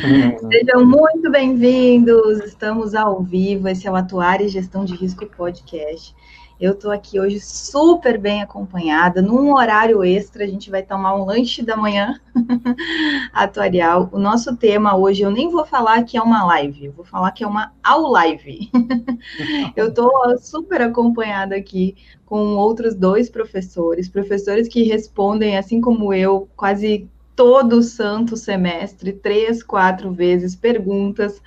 Sejam muito bem-vindos. Estamos ao vivo. Esse é o Atuar e Gestão de Risco Podcast. Eu estou aqui hoje super bem acompanhada, num horário extra. A gente vai tomar um lanche da manhã atuarial. O nosso tema hoje, eu nem vou falar que é uma live, vou falar que é uma ao live. eu estou super acompanhada aqui com outros dois professores, professores que respondem, assim como eu, quase todo santo semestre, três, quatro vezes, perguntas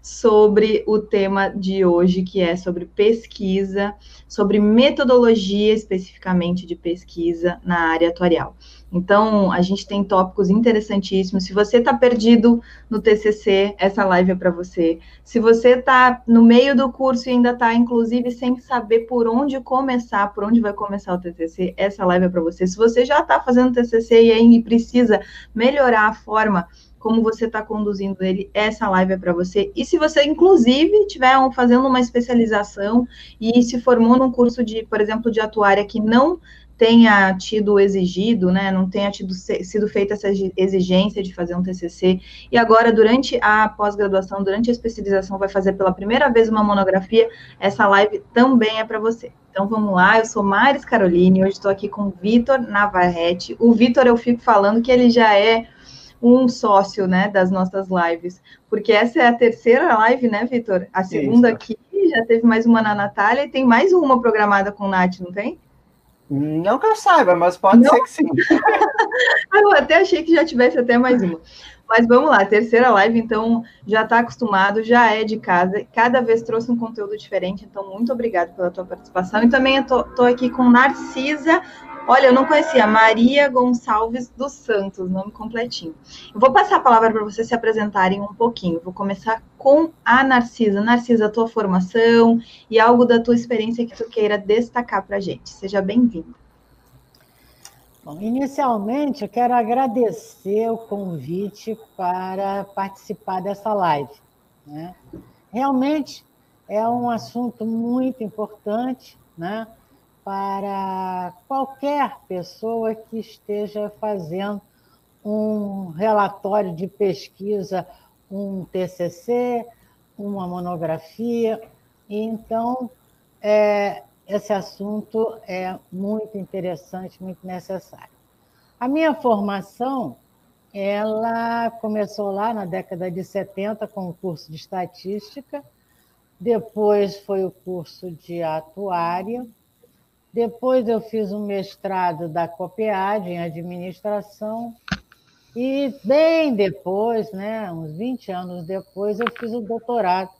sobre o tema de hoje, que é sobre pesquisa, sobre metodologia especificamente de pesquisa na área atuarial. Então, a gente tem tópicos interessantíssimos. Se você está perdido no TCC, essa live é para você. Se você está no meio do curso e ainda está, inclusive, sem saber por onde começar, por onde vai começar o TCC, essa live é para você. Se você já está fazendo TCC e ainda precisa melhorar a forma como você está conduzindo ele, essa live é para você. E se você, inclusive, estiver fazendo uma especialização e se formou num curso de, por exemplo, de atuária que não tenha tido exigido, né, não tenha tido, sido feita essa exigência de fazer um TCC, e agora, durante a pós-graduação, durante a especialização, vai fazer pela primeira vez uma monografia, essa live também é para você. Então, vamos lá, eu sou Maris Caroline, hoje estou aqui com o Vitor Navarrete. O Vitor, eu fico falando que ele já é um sócio, né, das nossas lives, porque essa é a terceira live, né, Vitor? A segunda Isso. aqui, já teve mais uma na Natália e tem mais uma programada com o Nath, não tem? Não que eu saiba, mas pode não? ser que sim. eu até achei que já tivesse até mais uma. Mas vamos lá, terceira live, então já está acostumado, já é de casa, cada vez trouxe um conteúdo diferente, então muito obrigado pela tua participação. E também estou aqui com Narcisa Olha, eu não conhecia Maria Gonçalves dos Santos, nome completinho. Eu vou passar a palavra para vocês se apresentarem um pouquinho. Vou começar com a Narcisa. Narcisa, tua formação e algo da tua experiência que tu queira destacar para a gente. Seja bem-vinda. Bom, inicialmente eu quero agradecer o convite para participar dessa live. Né? Realmente é um assunto muito importante, né? Para qualquer pessoa que esteja fazendo um relatório de pesquisa, um TCC, uma monografia. Então, é, esse assunto é muito interessante, muito necessário. A minha formação, ela começou lá na década de 70 com o curso de estatística, depois foi o curso de atuária, depois eu fiz um mestrado da COPEAD em administração e bem depois, né, uns 20 anos depois, eu fiz o doutorado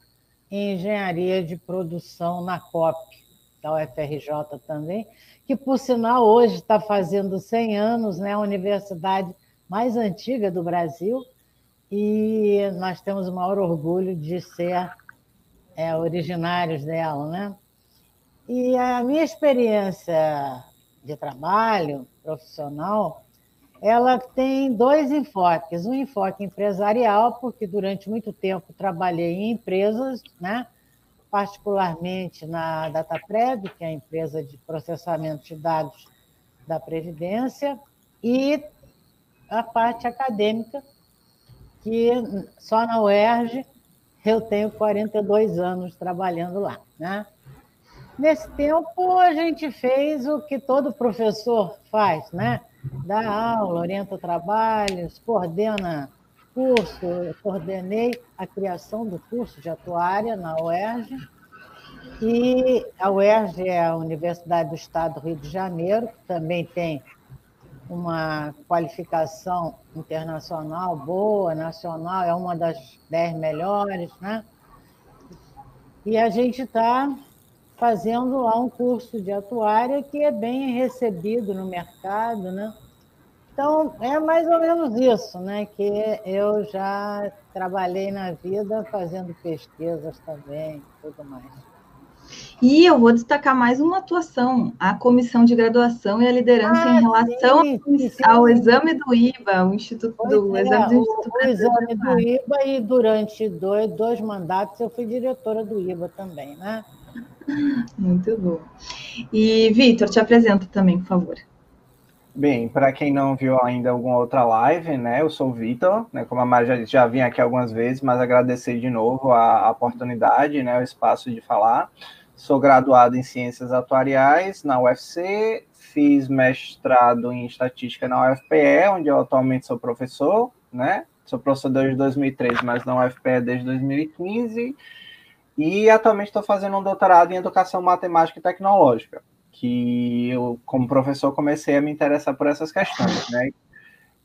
em engenharia de produção na COP, da UFRJ também, que por sinal hoje está fazendo 100 anos, né, a universidade mais antiga do Brasil, e nós temos o maior orgulho de ser é, originários dela, né? E a minha experiência de trabalho profissional, ela tem dois enfoques. Um enfoque empresarial, porque durante muito tempo trabalhei em empresas, né? particularmente na DataPrev, que é a empresa de processamento de dados da Previdência, e a parte acadêmica, que só na UERJ eu tenho 42 anos trabalhando lá. Né? Nesse tempo, a gente fez o que todo professor faz, né? Dá aula, orienta trabalhos, coordena curso. Eu coordenei a criação do curso de atuária na UERJ. E a UERJ é a Universidade do Estado do Rio de Janeiro, que também tem uma qualificação internacional boa, nacional, é uma das dez melhores, né? E a gente está fazendo lá um curso de atuária que é bem recebido no mercado, né? Então, é mais ou menos isso, né? Que eu já trabalhei na vida fazendo pesquisas também, tudo mais. E eu vou destacar mais uma atuação, a comissão de graduação e a liderança ah, em relação sim, sim, ao exame do IBA, o Instituto pois do é, Exame do Instituto o, o exame do IBA, e durante dois, dois mandatos eu fui diretora do IBA também, né? Muito bom. E, Vitor, te apresenta também, por favor. Bem, para quem não viu ainda alguma outra live, né, eu sou o Vitor, né, como a Mari já, já vim aqui algumas vezes, mas agradecer de novo a, a oportunidade, né, o espaço de falar. Sou graduado em Ciências Atuariais na UFC, fiz mestrado em Estatística na UFPE, onde eu atualmente sou professor, né, sou professor desde 2003, mas na UFPE desde 2015, e atualmente estou fazendo um doutorado em Educação Matemática e Tecnológica que eu, como professor, comecei a me interessar por essas questões, né?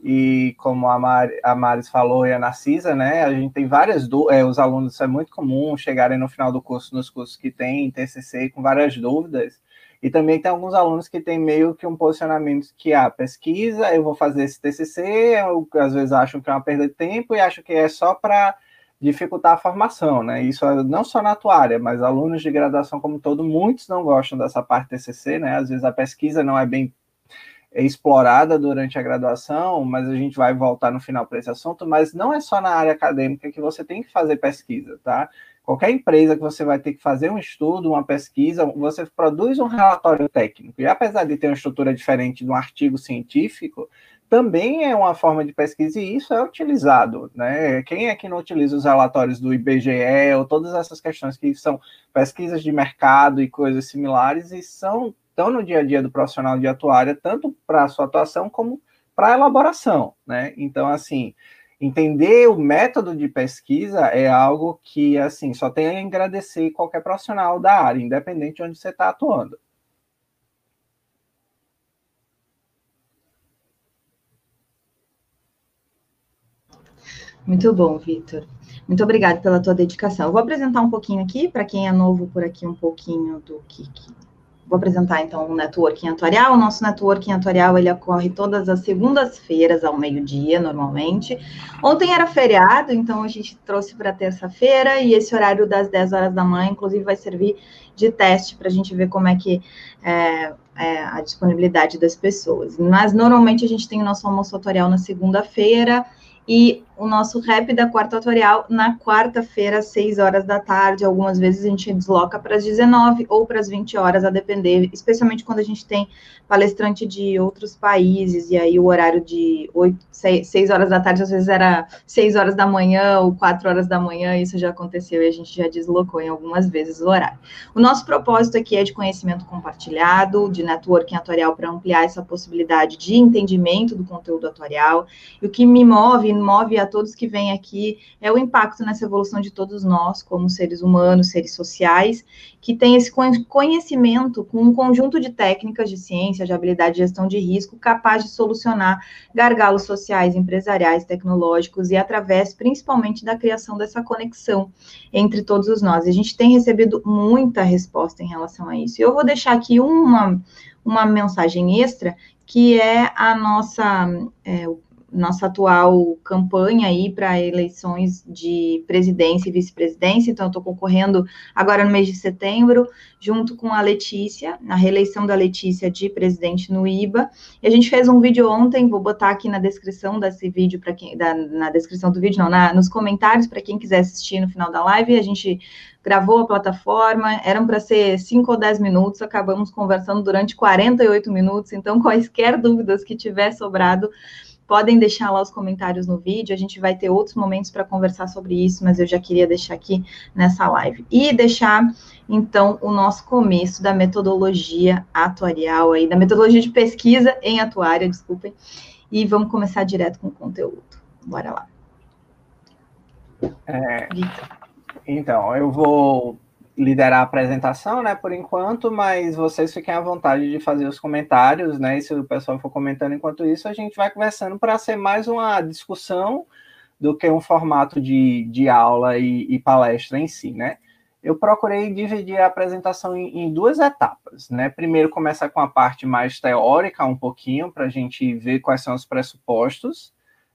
E como a, Mar, a Maris falou e a Narcisa, né? A gente tem várias dúvidas, é, os alunos, isso é muito comum, chegarem no final do curso, nos cursos que tem TCC, com várias dúvidas. E também tem alguns alunos que têm meio que um posicionamento que, ah, pesquisa, eu vou fazer esse TCC, eu, às vezes acham que é uma perda de tempo e acham que é só para dificultar a formação, né? Isso é não só na tua área, mas alunos de graduação como todo, muitos não gostam dessa parte TCC, né? Às vezes a pesquisa não é bem explorada durante a graduação, mas a gente vai voltar no final para esse assunto, mas não é só na área acadêmica que você tem que fazer pesquisa, tá? Qualquer empresa que você vai ter que fazer um estudo, uma pesquisa, você produz um relatório técnico. E apesar de ter uma estrutura diferente de um artigo científico, também é uma forma de pesquisa e isso é utilizado, né? Quem é que não utiliza os relatórios do IBGE ou todas essas questões que são pesquisas de mercado e coisas similares e são estão no dia a dia do profissional de atuária, tanto para a sua atuação como para a elaboração, né? Então, assim, entender o método de pesquisa é algo que, assim, só tem a agradecer qualquer profissional da área, independente de onde você está atuando. Muito bom, Vitor. Muito obrigada pela tua dedicação. Eu vou apresentar um pouquinho aqui, para quem é novo por aqui, um pouquinho do que, que... Vou apresentar, então, o Networking Atuarial. O nosso Networking Atuarial, ele ocorre todas as segundas-feiras, ao meio-dia, normalmente. Ontem era feriado, então a gente trouxe para terça-feira, e esse horário das 10 horas da manhã, inclusive, vai servir de teste para a gente ver como é que é, é, a disponibilidade das pessoas. Mas, normalmente, a gente tem o nosso almoço atuarial na segunda-feira, e o nosso rap da quarta tutorial na quarta-feira, às 6 horas da tarde. Algumas vezes a gente desloca para as 19 ou para as 20 horas, a depender, especialmente quando a gente tem palestrante de outros países, e aí o horário de 8, 6, 6 horas da tarde, às vezes era 6 horas da manhã ou 4 horas da manhã, isso já aconteceu e a gente já deslocou em algumas vezes o horário. O nosso propósito aqui é de conhecimento compartilhado, de networking atuarial para ampliar essa possibilidade de entendimento do conteúdo atuarial, e o que me move, move a todos que vêm aqui é o impacto nessa evolução de todos nós, como seres humanos, seres sociais, que tem esse conhecimento com um conjunto de técnicas de ciência, de habilidade de gestão de risco, capaz de solucionar gargalos sociais, empresariais, tecnológicos e através principalmente da criação dessa conexão entre todos os nós. A gente tem recebido muita resposta em relação a isso. E eu vou deixar aqui uma, uma mensagem extra que é a nossa, é, nossa atual campanha aí para eleições de presidência e vice-presidência, então eu estou concorrendo agora no mês de setembro, junto com a Letícia, na reeleição da Letícia de presidente no IBA. E a gente fez um vídeo ontem, vou botar aqui na descrição desse vídeo, para quem, da, na descrição do vídeo, não, na, nos comentários, para quem quiser assistir no final da live, a gente gravou a plataforma, eram para ser 5 ou 10 minutos, acabamos conversando durante 48 minutos, então quaisquer dúvidas que tiver sobrado, Podem deixar lá os comentários no vídeo, a gente vai ter outros momentos para conversar sobre isso, mas eu já queria deixar aqui nessa live. E deixar, então, o nosso começo da metodologia atuarial aí, da metodologia de pesquisa em atuária, desculpem. E vamos começar direto com o conteúdo. Bora lá. É, então, eu vou liderar a apresentação, né, por enquanto, mas vocês fiquem à vontade de fazer os comentários, né, e se o pessoal for comentando enquanto isso, a gente vai conversando para ser mais uma discussão do que um formato de, de aula e, e palestra em si, né. Eu procurei dividir a apresentação em, em duas etapas, né, primeiro começar com a parte mais teórica, um pouquinho, para a gente ver quais são os pressupostos,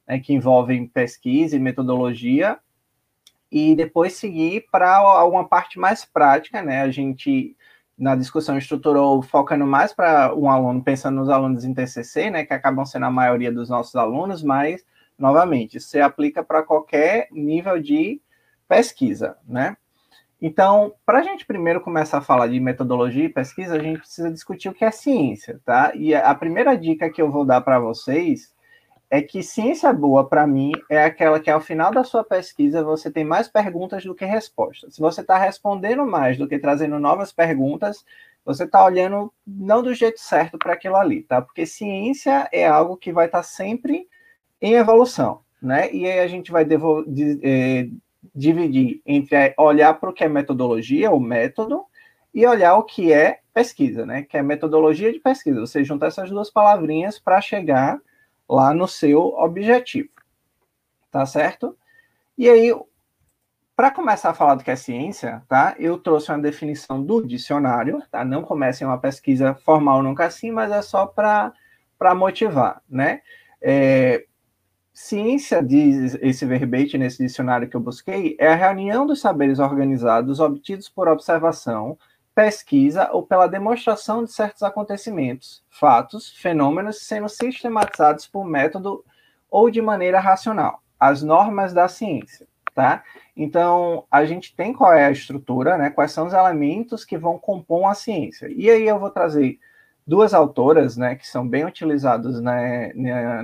né, que envolvem pesquisa e metodologia, e depois seguir para alguma parte mais prática, né? A gente na discussão estruturou focando mais para um aluno, pensando nos alunos em TCC, né, que acabam sendo a maioria dos nossos alunos, mas novamente, isso se aplica para qualquer nível de pesquisa, né? Então, para a gente primeiro começar a falar de metodologia e pesquisa, a gente precisa discutir o que é ciência, tá? E a primeira dica que eu vou dar para vocês é que ciência boa, para mim, é aquela que ao final da sua pesquisa você tem mais perguntas do que respostas. Se você está respondendo mais do que trazendo novas perguntas, você está olhando não do jeito certo para aquilo ali, tá? Porque ciência é algo que vai estar tá sempre em evolução, né? E aí a gente vai devo, de, eh, dividir entre olhar para o que é metodologia, o método, e olhar o que é pesquisa, né? Que é metodologia de pesquisa. Você junta essas duas palavrinhas para chegar lá no seu objetivo. Tá certo? E aí, para começar a falar do que é ciência, tá? Eu trouxe uma definição do dicionário, tá? Não comecem uma pesquisa formal nunca assim, mas é só para motivar, né? É, Ciência, diz esse verbete nesse dicionário que eu busquei, é a reunião dos saberes organizados obtidos por observação, pesquisa ou pela demonstração de certos acontecimentos, fatos, fenômenos sendo sistematizados por método ou de maneira racional. As normas da ciência, tá? Então, a gente tem qual é a estrutura, né? Quais são os elementos que vão compor a ciência. E aí eu vou trazer duas autoras, né, que são bem utilizadas né,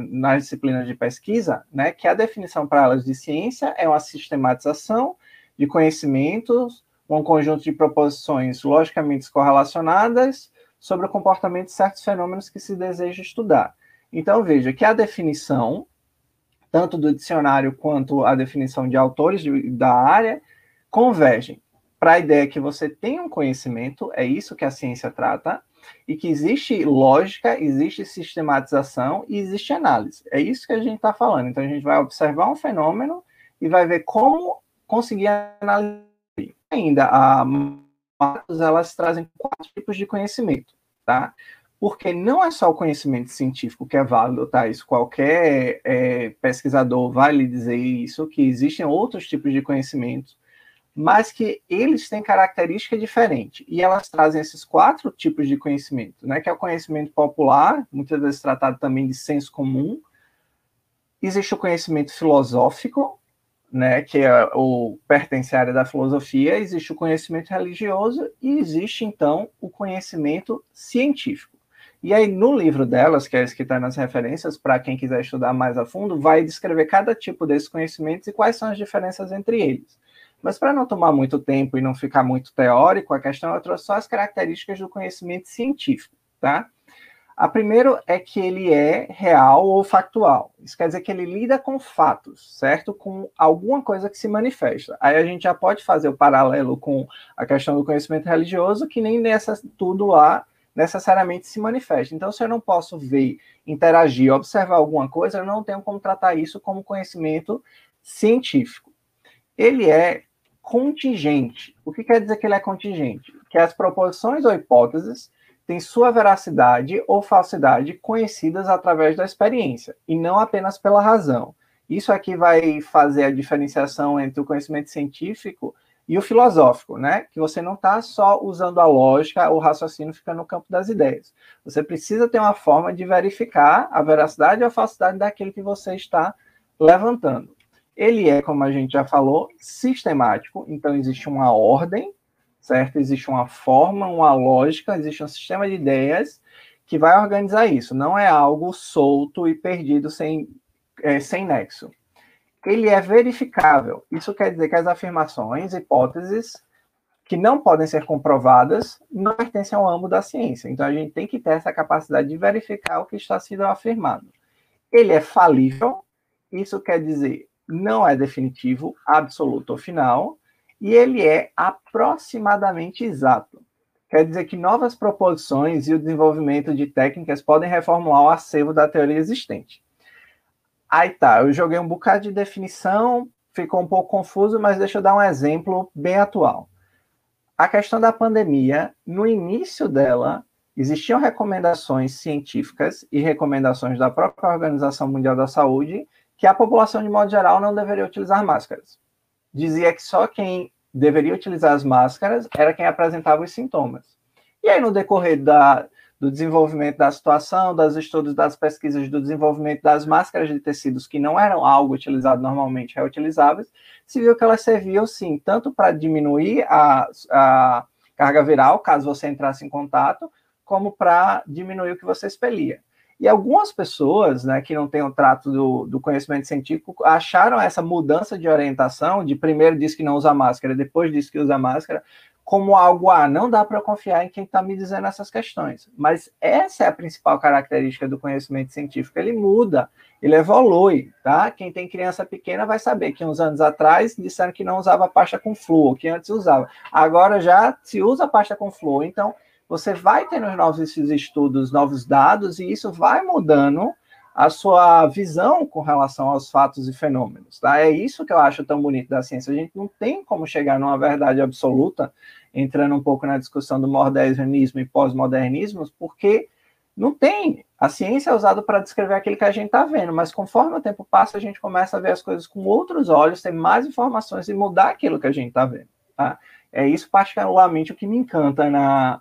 nas disciplinas de pesquisa, né, que a definição para elas de ciência é uma sistematização de conhecimentos, um conjunto de proposições logicamente correlacionadas sobre o comportamento de certos fenômenos que se deseja estudar. Então, veja que a definição, tanto do dicionário quanto a definição de autores de, da área, convergem para a ideia que você tem um conhecimento, é isso que a ciência trata, e que existe lógica, existe sistematização e existe análise. É isso que a gente está falando. Então a gente vai observar um fenômeno e vai ver como conseguir analisar. Ainda a matas elas trazem quatro tipos de conhecimento, tá? Porque não é só o conhecimento científico que é válido, tá? Isso qualquer é, pesquisador vai lhe dizer isso, que existem outros tipos de conhecimento mas que eles têm característica diferente. E elas trazem esses quatro tipos de conhecimento, né? Que é o conhecimento popular, muitas vezes tratado também de senso comum. Existe o conhecimento filosófico, né? Que é o pertence à área da filosofia. Existe o conhecimento religioso e existe então o conhecimento científico. E aí, no livro delas, que é esse que está nas referências, para quem quiser estudar mais a fundo, vai descrever cada tipo desses conhecimentos e quais são as diferenças entre eles. Mas para não tomar muito tempo e não ficar muito teórico, a questão eu trouxe só as características do conhecimento científico, tá? A primeiro é que ele é real ou factual. Isso quer dizer que ele lida com fatos, certo? Com alguma coisa que se manifesta. Aí a gente já pode fazer o paralelo com a questão do conhecimento religioso, que nem nessa tudo lá necessariamente se manifesta. Então, se eu não posso ver, interagir, observar alguma coisa, eu não tenho como tratar isso como conhecimento científico. Ele é contingente. O que quer dizer que ele é contingente? Que as proposições ou hipóteses têm sua veracidade ou falsidade conhecidas através da experiência, e não apenas pela razão. Isso aqui vai fazer a diferenciação entre o conhecimento científico e o filosófico, né? Que você não está só usando a lógica, o raciocínio fica no campo das ideias. Você precisa ter uma forma de verificar a veracidade ou a falsidade daquilo que você está levantando. Ele é, como a gente já falou, sistemático, então existe uma ordem, certo? Existe uma forma, uma lógica, existe um sistema de ideias que vai organizar isso. Não é algo solto e perdido sem, é, sem nexo. Ele é verificável. Isso quer dizer que as afirmações, hipóteses que não podem ser comprovadas não pertencem ao âmbito da ciência. Então a gente tem que ter essa capacidade de verificar o que está sendo afirmado. Ele é falível. Isso quer dizer não é definitivo, absoluto ou final, e ele é aproximadamente exato. Quer dizer que novas proposições e o desenvolvimento de técnicas podem reformular o acervo da teoria existente. Aí tá, eu joguei um bocado de definição, ficou um pouco confuso, mas deixa eu dar um exemplo bem atual. A questão da pandemia, no início dela, existiam recomendações científicas e recomendações da própria Organização Mundial da Saúde que a população, de modo geral, não deveria utilizar máscaras. Dizia que só quem deveria utilizar as máscaras era quem apresentava os sintomas. E aí, no decorrer da, do desenvolvimento da situação, dos estudos das pesquisas do desenvolvimento das máscaras de tecidos que não eram algo utilizado normalmente, reutilizáveis, se viu que elas serviam sim, tanto para diminuir a, a carga viral, caso você entrasse em contato, como para diminuir o que você expelia. E algumas pessoas, né, que não têm o trato do, do, conhecimento científico, acharam essa mudança de orientação, de primeiro diz que não usa máscara, depois diz que usa máscara, como algo, ah, não dá para confiar em quem está me dizendo essas questões. Mas essa é a principal característica do conhecimento científico, ele muda, ele evolui, tá? Quem tem criança pequena vai saber que uns anos atrás disseram que não usava pasta com flúor, que antes usava. Agora já se usa pasta com flúor, então você vai tendo novos estudos, novos dados, e isso vai mudando a sua visão com relação aos fatos e fenômenos. Tá? É isso que eu acho tão bonito da ciência. A gente não tem como chegar numa verdade absoluta, entrando um pouco na discussão do modernismo e pós-modernismo, porque não tem. A ciência é usada para descrever aquilo que a gente está vendo, mas conforme o tempo passa, a gente começa a ver as coisas com outros olhos, ter mais informações e mudar aquilo que a gente está vendo. Tá? É isso, particularmente, o que me encanta na,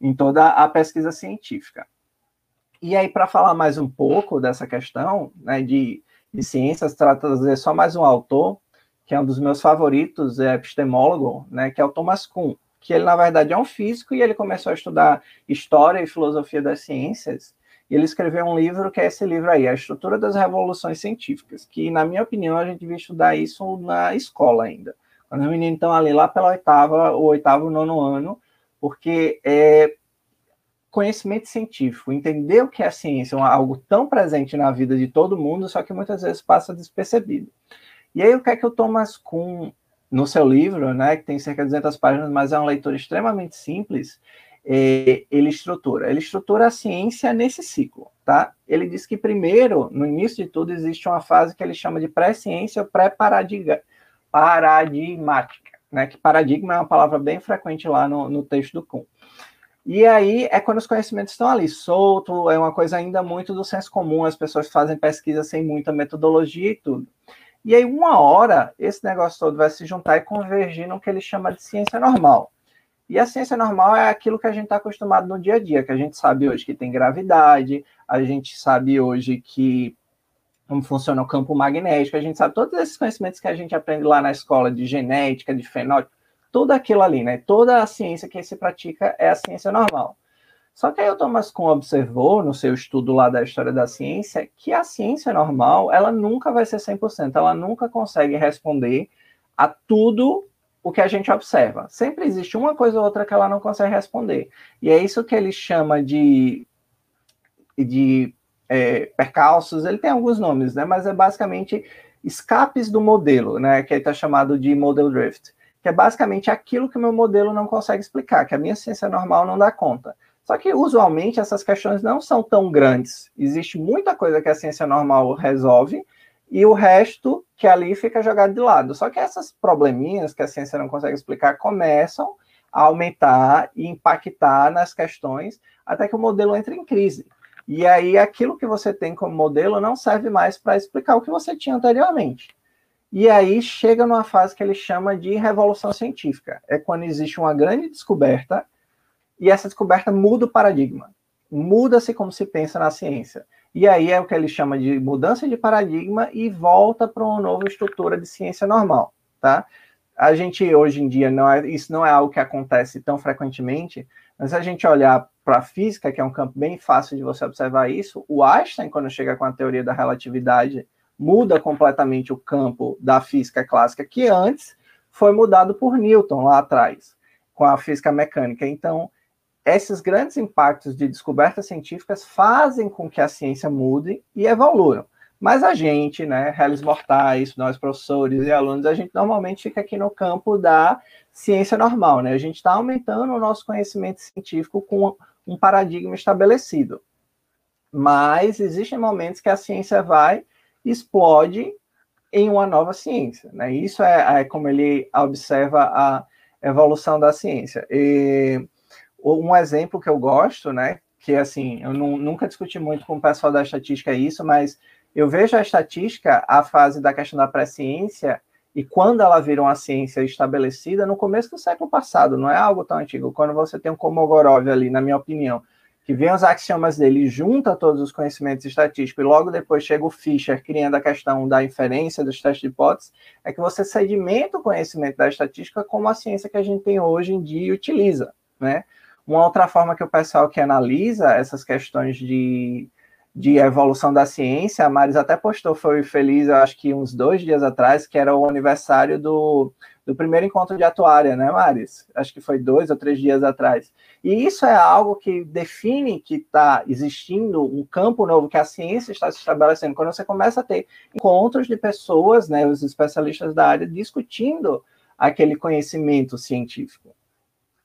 em toda a pesquisa científica. E aí, para falar mais um pouco dessa questão né, de, de ciências, trazer só mais um autor, que é um dos meus favoritos, é epistemólogo, né, que é o Thomas Kuhn, que ele, na verdade, é um físico e ele começou a estudar história e filosofia das ciências, e ele escreveu um livro que é esse livro aí, A Estrutura das Revoluções Científicas, que, na minha opinião, a gente devia estudar isso na escola ainda. Quando os meninos estão ali lá pela oitava, o oitavo, nono ano, porque é, conhecimento científico, entender o que é a ciência, algo tão presente na vida de todo mundo, só que muitas vezes passa despercebido. E aí o que é que o Thomas Kuhn, no seu livro, né, que tem cerca de 200 páginas, mas é uma leitura extremamente simples, é, ele estrutura. Ele estrutura a ciência nesse ciclo, tá? Ele diz que primeiro, no início de tudo, existe uma fase que ele chama de pré-ciência ou pré-paradigmática, né? Que paradigma é uma palavra bem frequente lá no, no texto do Kuhn. E aí é quando os conhecimentos estão ali solto, é uma coisa ainda muito do senso comum, as pessoas fazem pesquisa sem muita metodologia e tudo. E aí, uma hora, esse negócio todo vai se juntar e convergir no que ele chama de ciência normal. E a ciência normal é aquilo que a gente está acostumado no dia a dia, que a gente sabe hoje que tem gravidade, a gente sabe hoje que como funciona o campo magnético, a gente sabe todos esses conhecimentos que a gente aprende lá na escola de genética, de fenótipo, tudo aquilo ali, né? Toda a ciência que se pratica é a ciência normal. Só que aí o Thomas Kuhn observou, no seu estudo lá da história da ciência, que a ciência normal, ela nunca vai ser 100%, ela nunca consegue responder a tudo o que a gente observa. Sempre existe uma coisa ou outra que ela não consegue responder. E é isso que ele chama de, de é, percalços, ele tem alguns nomes, né? Mas é basicamente escapes do modelo, né? Que está chamado de model drift que é basicamente aquilo que o meu modelo não consegue explicar, que a minha ciência normal não dá conta. Só que, usualmente, essas questões não são tão grandes. Existe muita coisa que a ciência normal resolve e o resto que ali fica jogado de lado. Só que essas probleminhas que a ciência não consegue explicar começam a aumentar e impactar nas questões até que o modelo entre em crise. E aí, aquilo que você tem como modelo não serve mais para explicar o que você tinha anteriormente. E aí chega numa fase que ele chama de revolução científica. É quando existe uma grande descoberta e essa descoberta muda o paradigma. Muda-se como se pensa na ciência. E aí é o que ele chama de mudança de paradigma e volta para uma nova estrutura de ciência normal, tá? A gente hoje em dia não é, isso não é algo que acontece tão frequentemente, mas se a gente olhar para a física, que é um campo bem fácil de você observar isso, o Einstein quando chega com a teoria da relatividade muda completamente o campo da física clássica, que antes foi mudado por Newton lá atrás, com a física mecânica. Então, esses grandes impactos de descobertas científicas fazem com que a ciência mude e evolua. Mas a gente, né, réis mortais, nós professores e alunos, a gente normalmente fica aqui no campo da ciência normal, né? A gente está aumentando o nosso conhecimento científico com um paradigma estabelecido. Mas existem momentos que a ciência vai explode em uma nova ciência. Né? Isso é, é, como ele observa a evolução da ciência. E um exemplo que eu gosto, né, que assim, eu não, nunca discuti muito com o pessoal da estatística isso, mas eu vejo a estatística, a fase da questão da pré-ciência, e quando ela vira uma ciência estabelecida no começo do século passado, não é algo tão antigo. Quando você tem um Komogorov ali, na minha opinião, que vem os axiomas dele, junta todos os conhecimentos estatísticos e logo depois chega o Fischer criando a questão da inferência dos testes de hipótese, é que você sedimenta o conhecimento da estatística como a ciência que a gente tem hoje em dia e utiliza, né? Uma outra forma que o pessoal que analisa essas questões de, de evolução da ciência, a Maris até postou, foi feliz, acho que uns dois dias atrás, que era o aniversário do, do primeiro encontro de atuária, né, Maris? Acho que foi dois ou três dias atrás. E isso é algo que define que está existindo um campo novo, que a ciência está se estabelecendo. Quando você começa a ter encontros de pessoas, né, os especialistas da área, discutindo aquele conhecimento científico.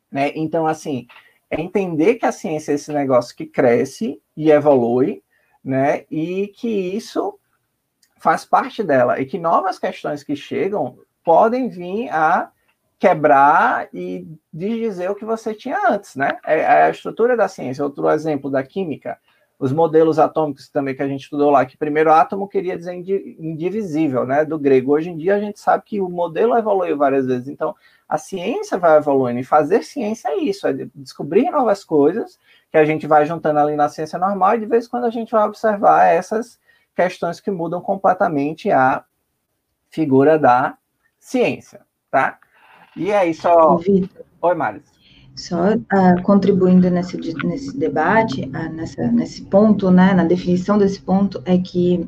Né? Então, assim, é entender que a ciência é esse negócio que cresce e evolui, né? E que isso faz parte dela e que novas questões que chegam podem vir a quebrar e dizer o que você tinha antes, né? É, é a estrutura da ciência. Outro exemplo da química, os modelos atômicos também que a gente estudou lá, que primeiro átomo queria dizer indivisível, né? Do grego. Hoje em dia a gente sabe que o modelo evoluiu várias vezes. Então, a ciência vai evoluindo e fazer ciência é isso, é descobrir novas coisas que a gente vai juntando ali na ciência normal e de vez em quando a gente vai observar essas questões que mudam completamente a figura da ciência, tá? E aí, só. Vitor. Oi, Maris. Só uh, contribuindo nesse, nesse debate, uh, nessa, nesse ponto, né, na definição desse ponto, é que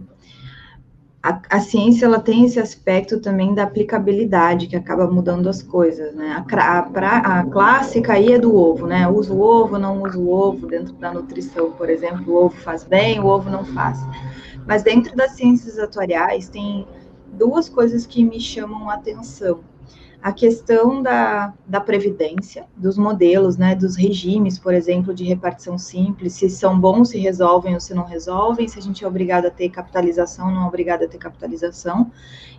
a, a, ciência ela tem esse aspecto também da aplicabilidade, que acaba mudando as coisas, né? A, a, a clássica aí é do ovo, né? Uso o ovo, não uso o ovo, dentro da nutrição, por exemplo, o ovo faz bem, o ovo não faz. Mas dentro das ciências atuariais tem duas coisas que me chamam a atenção. A questão da, da previdência, dos modelos, né, dos regimes, por exemplo, de repartição simples, se são bons, se resolvem ou se não resolvem, se a gente é obrigado a ter capitalização, não é obrigado a ter capitalização.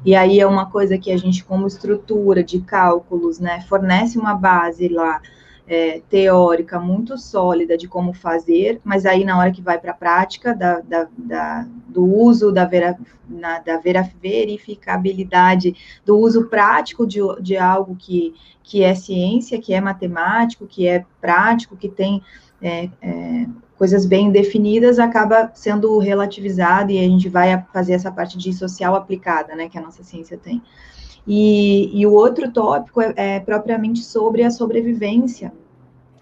E aí é uma coisa que a gente, como estrutura de cálculos, né, fornece uma base lá é, teórica muito sólida de como fazer, mas aí na hora que vai para a prática da, da, da, do uso da, vera, na, da vera, verificabilidade, do uso prático de, de algo que, que é ciência, que é matemático, que é prático, que tem é, é, coisas bem definidas, acaba sendo relativizado e a gente vai fazer essa parte de social aplicada, né, que a nossa ciência tem. E, e o outro tópico é, é propriamente sobre a sobrevivência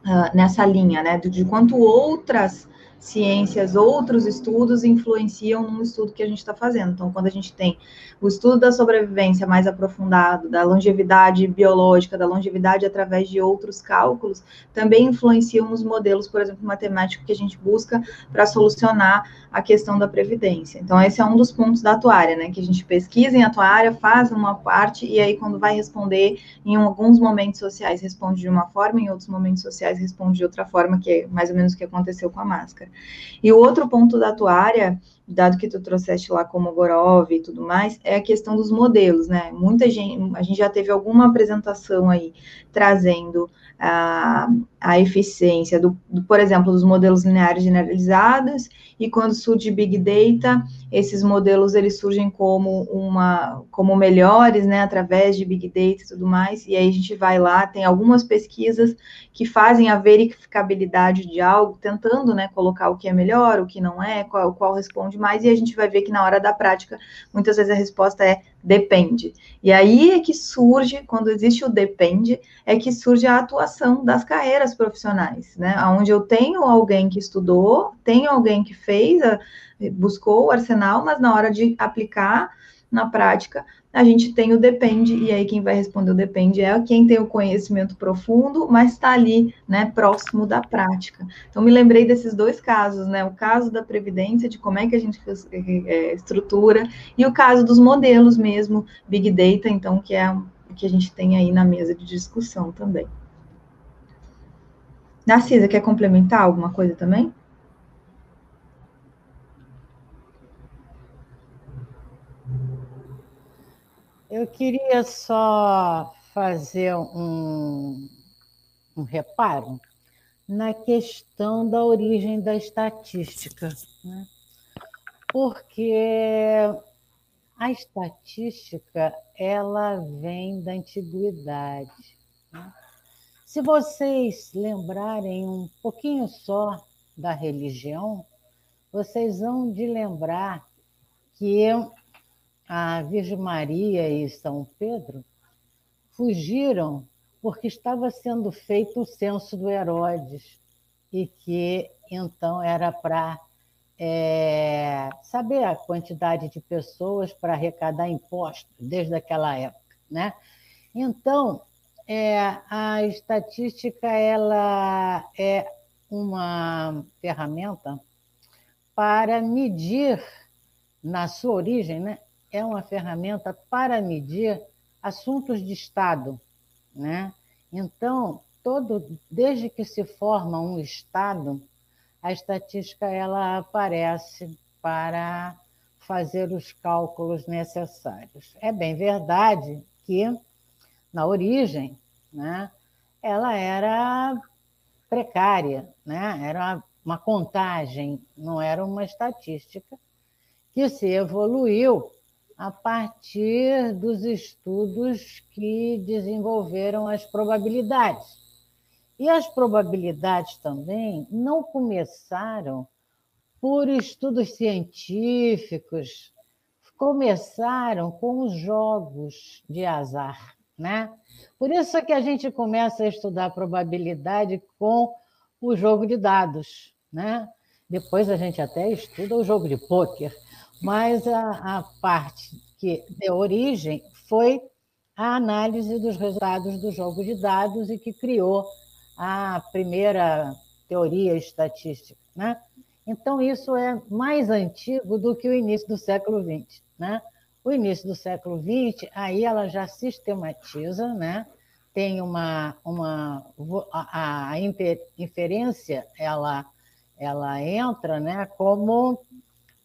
uh, nessa linha, né? De, de quanto outras ciências, outros estudos influenciam no estudo que a gente está fazendo. Então, quando a gente tem o estudo da sobrevivência mais aprofundado, da longevidade biológica, da longevidade através de outros cálculos, também influenciam nos modelos, por exemplo, matemáticos que a gente busca para solucionar a questão da previdência. Então, esse é um dos pontos da atuária, né? Que a gente pesquisa em atuária, faz uma parte, e aí, quando vai responder, em alguns momentos sociais responde de uma forma, em outros momentos sociais responde de outra forma, que é mais ou menos o que aconteceu com a máscara. E o outro ponto da atuária, dado que tu trouxeste lá como Gorov e tudo mais, é a questão dos modelos, né? Muita gente, a gente já teve alguma apresentação aí trazendo a, a eficiência, do, do, por exemplo, dos modelos lineares generalizados, e quando surge Big Data, esses modelos eles surgem como uma como melhores, né, através de Big Data e tudo mais, e aí a gente vai lá, tem algumas pesquisas que fazem a verificabilidade de algo, tentando, né, colocar o que é melhor, o que não é, qual, qual responde mais, e a gente vai ver que na hora da prática, muitas vezes a resposta é depende. E aí é que surge, quando existe o depende, é que surge a atuação das carreiras profissionais, né? Onde eu tenho alguém que estudou, tenho alguém que fez, buscou o arsenal, mas na hora de aplicar na prática, a gente tem o depende, e aí quem vai responder o depende é quem tem o conhecimento profundo, mas está ali, né, próximo da prática. Então, me lembrei desses dois casos, né, o caso da previdência, de como é que a gente é, estrutura, e o caso dos modelos mesmo, Big Data, então, que é o que a gente tem aí na mesa de discussão também. Narcisa, quer complementar alguma coisa também? Eu queria só fazer um, um reparo na questão da origem da estatística, né? porque a estatística ela vem da antiguidade. Né? Se vocês lembrarem um pouquinho só da religião, vocês vão de lembrar que a Virgem Maria e São Pedro fugiram porque estava sendo feito o censo do Herodes e que então era para é, saber a quantidade de pessoas para arrecadar impostos desde aquela época, né? Então é, a estatística ela é uma ferramenta para medir na sua origem, né? É uma ferramenta para medir assuntos de Estado, né? Então, todo desde que se forma um Estado, a estatística ela aparece para fazer os cálculos necessários. É bem verdade que na origem, né, ela era precária, né? Era uma contagem, não era uma estatística que se evoluiu a partir dos estudos que desenvolveram as probabilidades. E as probabilidades também não começaram por estudos científicos, começaram com os jogos de azar, né? Por isso é que a gente começa a estudar probabilidade com o jogo de dados, né? Depois a gente até estuda o jogo de pôquer, mas a, a parte que deu origem foi a análise dos resultados do jogo de dados e que criou a primeira teoria estatística. Né? Então, isso é mais antigo do que o início do século XX. Né? O início do século XX, aí ela já sistematiza, né? tem uma, uma a, a inferência, ela, ela entra né, como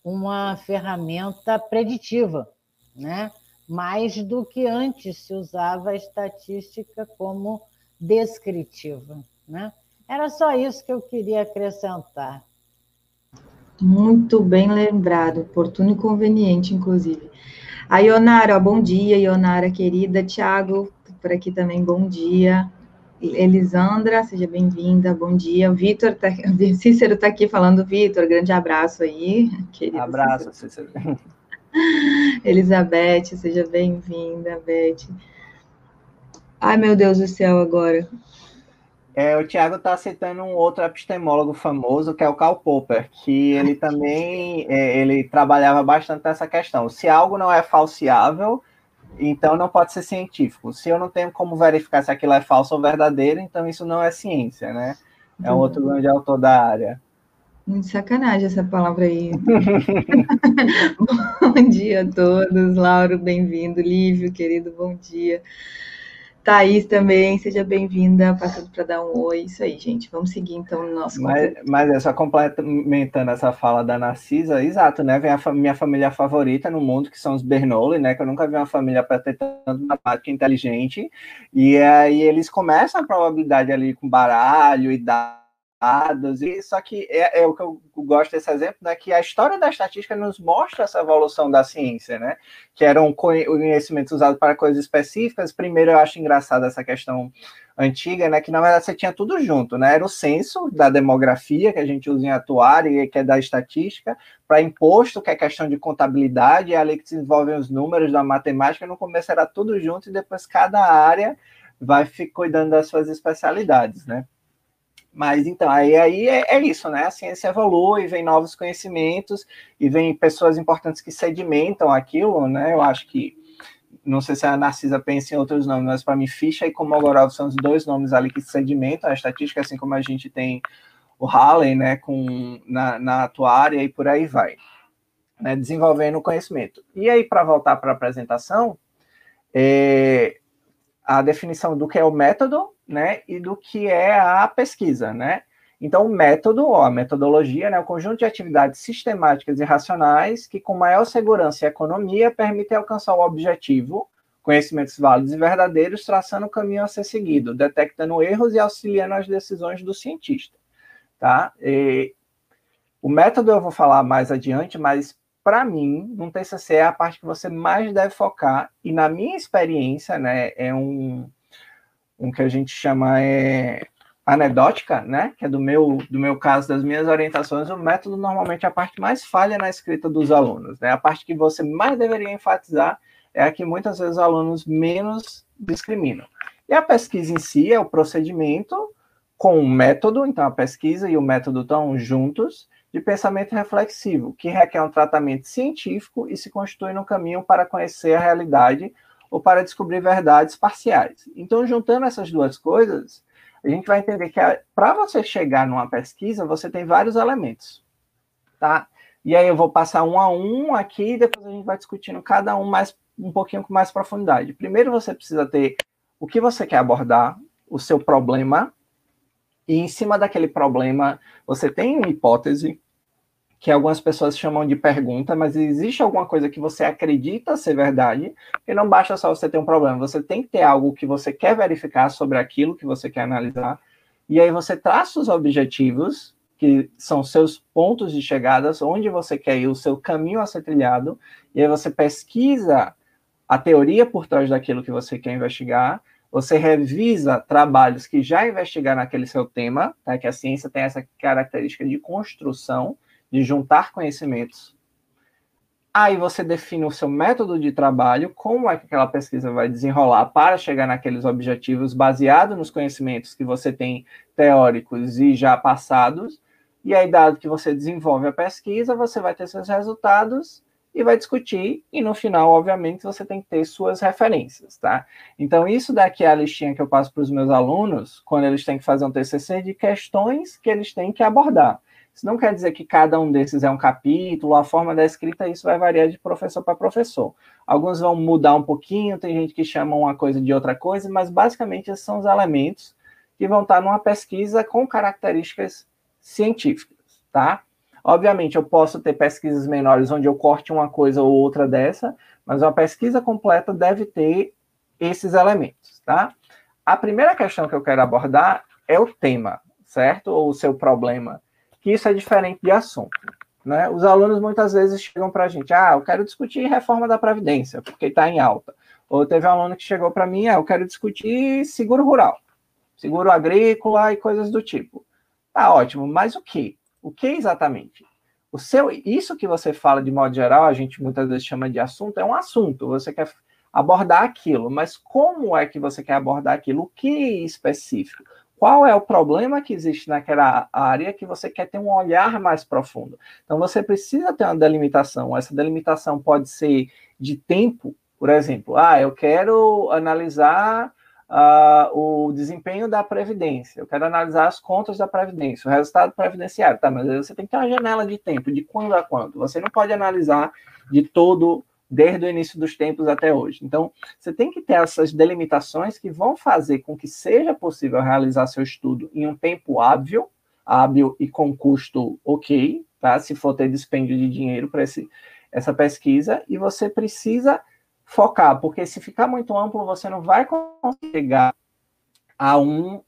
uma ferramenta preditiva, né? mais do que antes se usava a estatística como descritiva. Né? Era só isso que eu queria acrescentar. Muito bem lembrado, oportuno e conveniente, inclusive. A Ionara, bom dia, Ionara querida. Tiago, por aqui também, bom dia. Elisandra, seja bem-vinda, bom dia. Vitor, tá, Cícero está aqui falando, Vitor, grande abraço aí. Querido abraço, Cícero. Cícero. Elizabeth, seja bem-vinda, Beth. Ai, meu Deus do céu, agora. É, o Tiago está citando um outro epistemólogo famoso, que é o Karl Popper, que ele também é, ele trabalhava bastante nessa questão. Se algo não é falseável, então não pode ser científico. Se eu não tenho como verificar se aquilo é falso ou verdadeiro, então isso não é ciência, né? É um outro grande autor da área. Muito sacanagem essa palavra aí. bom dia a todos. Lauro, bem-vindo. Lívio, querido, bom dia. Thaís também, seja bem-vinda, passando para dar um oi. Isso aí, gente. Vamos seguir então no nosso mas, mas é só complementando essa fala da Narcisa, exato, né? Vem a minha família favorita no mundo, que são os Bernoulli, né? Que eu nunca vi uma família para ter tanto matemática inteligente. E aí eles começam a probabilidade ali com baralho e dados dados, e só que é, é, o que eu gosto desse exemplo, né, que a história da estatística nos mostra essa evolução da ciência, né, que eram conhecimentos usados para coisas específicas. Primeiro, eu acho engraçado essa questão antiga, né, que na verdade você tinha tudo junto, né, era o censo da demografia que a gente usa em atuário e que é da estatística, para imposto, que é questão de contabilidade, é ali que se desenvolvem os números da matemática, no começo era tudo junto e depois cada área vai cuidando das suas especialidades, né. Mas então, aí, aí é, é, isso, né? A ciência evolui, vem novos conhecimentos e vem pessoas importantes que sedimentam aquilo, né? Eu acho que, não sei se a Narcisa pensa em outros nomes, mas para mim, Ficha e Komogorov são os dois nomes ali que sedimentam a estatística, assim como a gente tem o Halley, né, com, na, na atuária e por aí vai, né, desenvolvendo o conhecimento. E aí, para voltar para a apresentação, é, a definição do que é o método, né, e do que é a pesquisa, né? Então, o método, ou a metodologia, né, o conjunto de atividades sistemáticas e racionais que, com maior segurança e economia, permitem alcançar o objetivo, conhecimentos válidos e verdadeiros, traçando o caminho a ser seguido, detectando erros e auxiliando as decisões do cientista. Tá? E, o método eu vou falar mais adiante, mas para mim, no TCC é a parte que você mais deve focar, e na minha experiência, né, é um, um que a gente chama é anedótica, né, que é do meu, do meu caso, das minhas orientações, o método normalmente é a parte mais falha na escrita dos alunos, né, a parte que você mais deveria enfatizar é a que muitas vezes os alunos menos discriminam. E a pesquisa em si é o procedimento com o método, então a pesquisa e o método estão juntos, de pensamento reflexivo, que requer um tratamento científico e se constitui no caminho para conhecer a realidade ou para descobrir verdades parciais. Então, juntando essas duas coisas, a gente vai entender que para você chegar numa pesquisa, você tem vários elementos, tá? E aí eu vou passar um a um aqui e depois a gente vai discutindo cada um mais um pouquinho com mais profundidade. Primeiro você precisa ter o que você quer abordar, o seu problema, e em cima daquele problema você tem uma hipótese que algumas pessoas chamam de pergunta, mas existe alguma coisa que você acredita ser verdade, e não basta só você ter um problema, você tem que ter algo que você quer verificar sobre aquilo que você quer analisar, e aí você traça os objetivos, que são seus pontos de chegadas, onde você quer ir, o seu caminho a ser trilhado, e aí você pesquisa a teoria por trás daquilo que você quer investigar, você revisa trabalhos que já investigaram naquele seu tema, tá? que a ciência tem essa característica de construção, de juntar conhecimentos. Aí você define o seu método de trabalho, como é que aquela pesquisa vai desenrolar para chegar naqueles objetivos baseado nos conhecimentos que você tem teóricos e já passados. E aí, dado que você desenvolve a pesquisa, você vai ter seus resultados e vai discutir, e no final, obviamente, você tem que ter suas referências, tá? Então, isso daqui é a listinha que eu passo para os meus alunos, quando eles têm que fazer um TCC, de questões que eles têm que abordar. Isso não quer dizer que cada um desses é um capítulo, a forma da escrita, isso vai variar de professor para professor. Alguns vão mudar um pouquinho, tem gente que chama uma coisa de outra coisa, mas basicamente esses são os elementos que vão estar numa pesquisa com características científicas, tá? Obviamente, eu posso ter pesquisas menores onde eu corte uma coisa ou outra dessa, mas uma pesquisa completa deve ter esses elementos, tá? A primeira questão que eu quero abordar é o tema, certo? Ou o seu problema que isso é diferente de assunto. Né? Os alunos muitas vezes chegam para a gente, ah, eu quero discutir reforma da Previdência, porque está em alta. Ou teve um aluno que chegou para mim, ah, eu quero discutir seguro rural, seguro agrícola e coisas do tipo. Tá ótimo, mas o que? O que exatamente? O seu, isso que você fala de modo geral, a gente muitas vezes chama de assunto, é um assunto. Você quer abordar aquilo, mas como é que você quer abordar aquilo? O que específico? Qual é o problema que existe naquela área que você quer ter um olhar mais profundo? Então, você precisa ter uma delimitação. Essa delimitação pode ser de tempo, por exemplo. Ah, eu quero analisar uh, o desempenho da Previdência, eu quero analisar as contas da Previdência, o resultado previdenciário. Tá, mas você tem que ter uma janela de tempo, de quando a quando. Você não pode analisar de todo desde o início dos tempos até hoje. Então, você tem que ter essas delimitações que vão fazer com que seja possível realizar seu estudo em um tempo hábil, hábil e com custo ok, tá? Se for ter dispêndio de dinheiro para essa pesquisa, e você precisa focar, porque se ficar muito amplo, você não vai conseguir chegar a um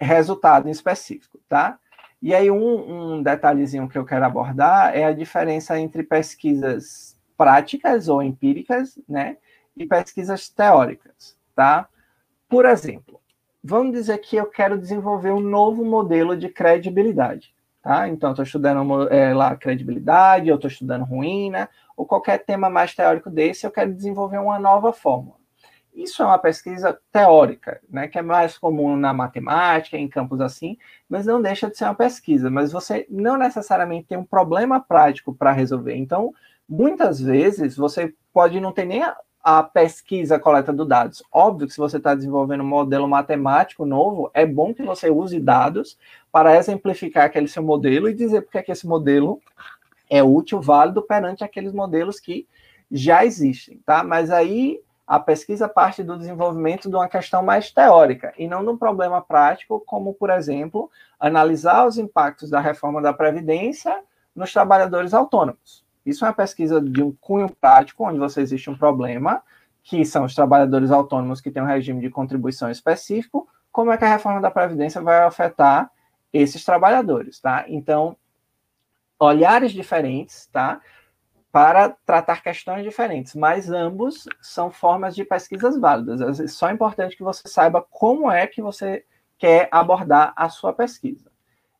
resultado em específico, tá? E aí, um, um detalhezinho que eu quero abordar é a diferença entre pesquisas práticas ou empíricas, né, e pesquisas teóricas, tá? Por exemplo, vamos dizer que eu quero desenvolver um novo modelo de credibilidade, tá? Então, estou estudando é, lá credibilidade, eu estou estudando ruína, ou qualquer tema mais teórico desse, eu quero desenvolver uma nova fórmula. Isso é uma pesquisa teórica, né, que é mais comum na matemática, em campos assim, mas não deixa de ser uma pesquisa. Mas você não necessariamente tem um problema prático para resolver. Então, muitas vezes você pode não ter nem a, a pesquisa, a coleta dos dados. Óbvio que se você está desenvolvendo um modelo matemático novo, é bom que você use dados para exemplificar aquele seu modelo e dizer porque é que esse modelo é útil, válido perante aqueles modelos que já existem, tá? Mas aí a pesquisa parte do desenvolvimento de uma questão mais teórica e não de um problema prático, como, por exemplo, analisar os impactos da reforma da Previdência nos trabalhadores autônomos. Isso é uma pesquisa de um cunho prático, onde você existe um problema, que são os trabalhadores autônomos que têm um regime de contribuição específico, como é que a reforma da Previdência vai afetar esses trabalhadores, tá? Então, olhares diferentes, tá? Para tratar questões diferentes, mas ambos são formas de pesquisas válidas. É só importante que você saiba como é que você quer abordar a sua pesquisa.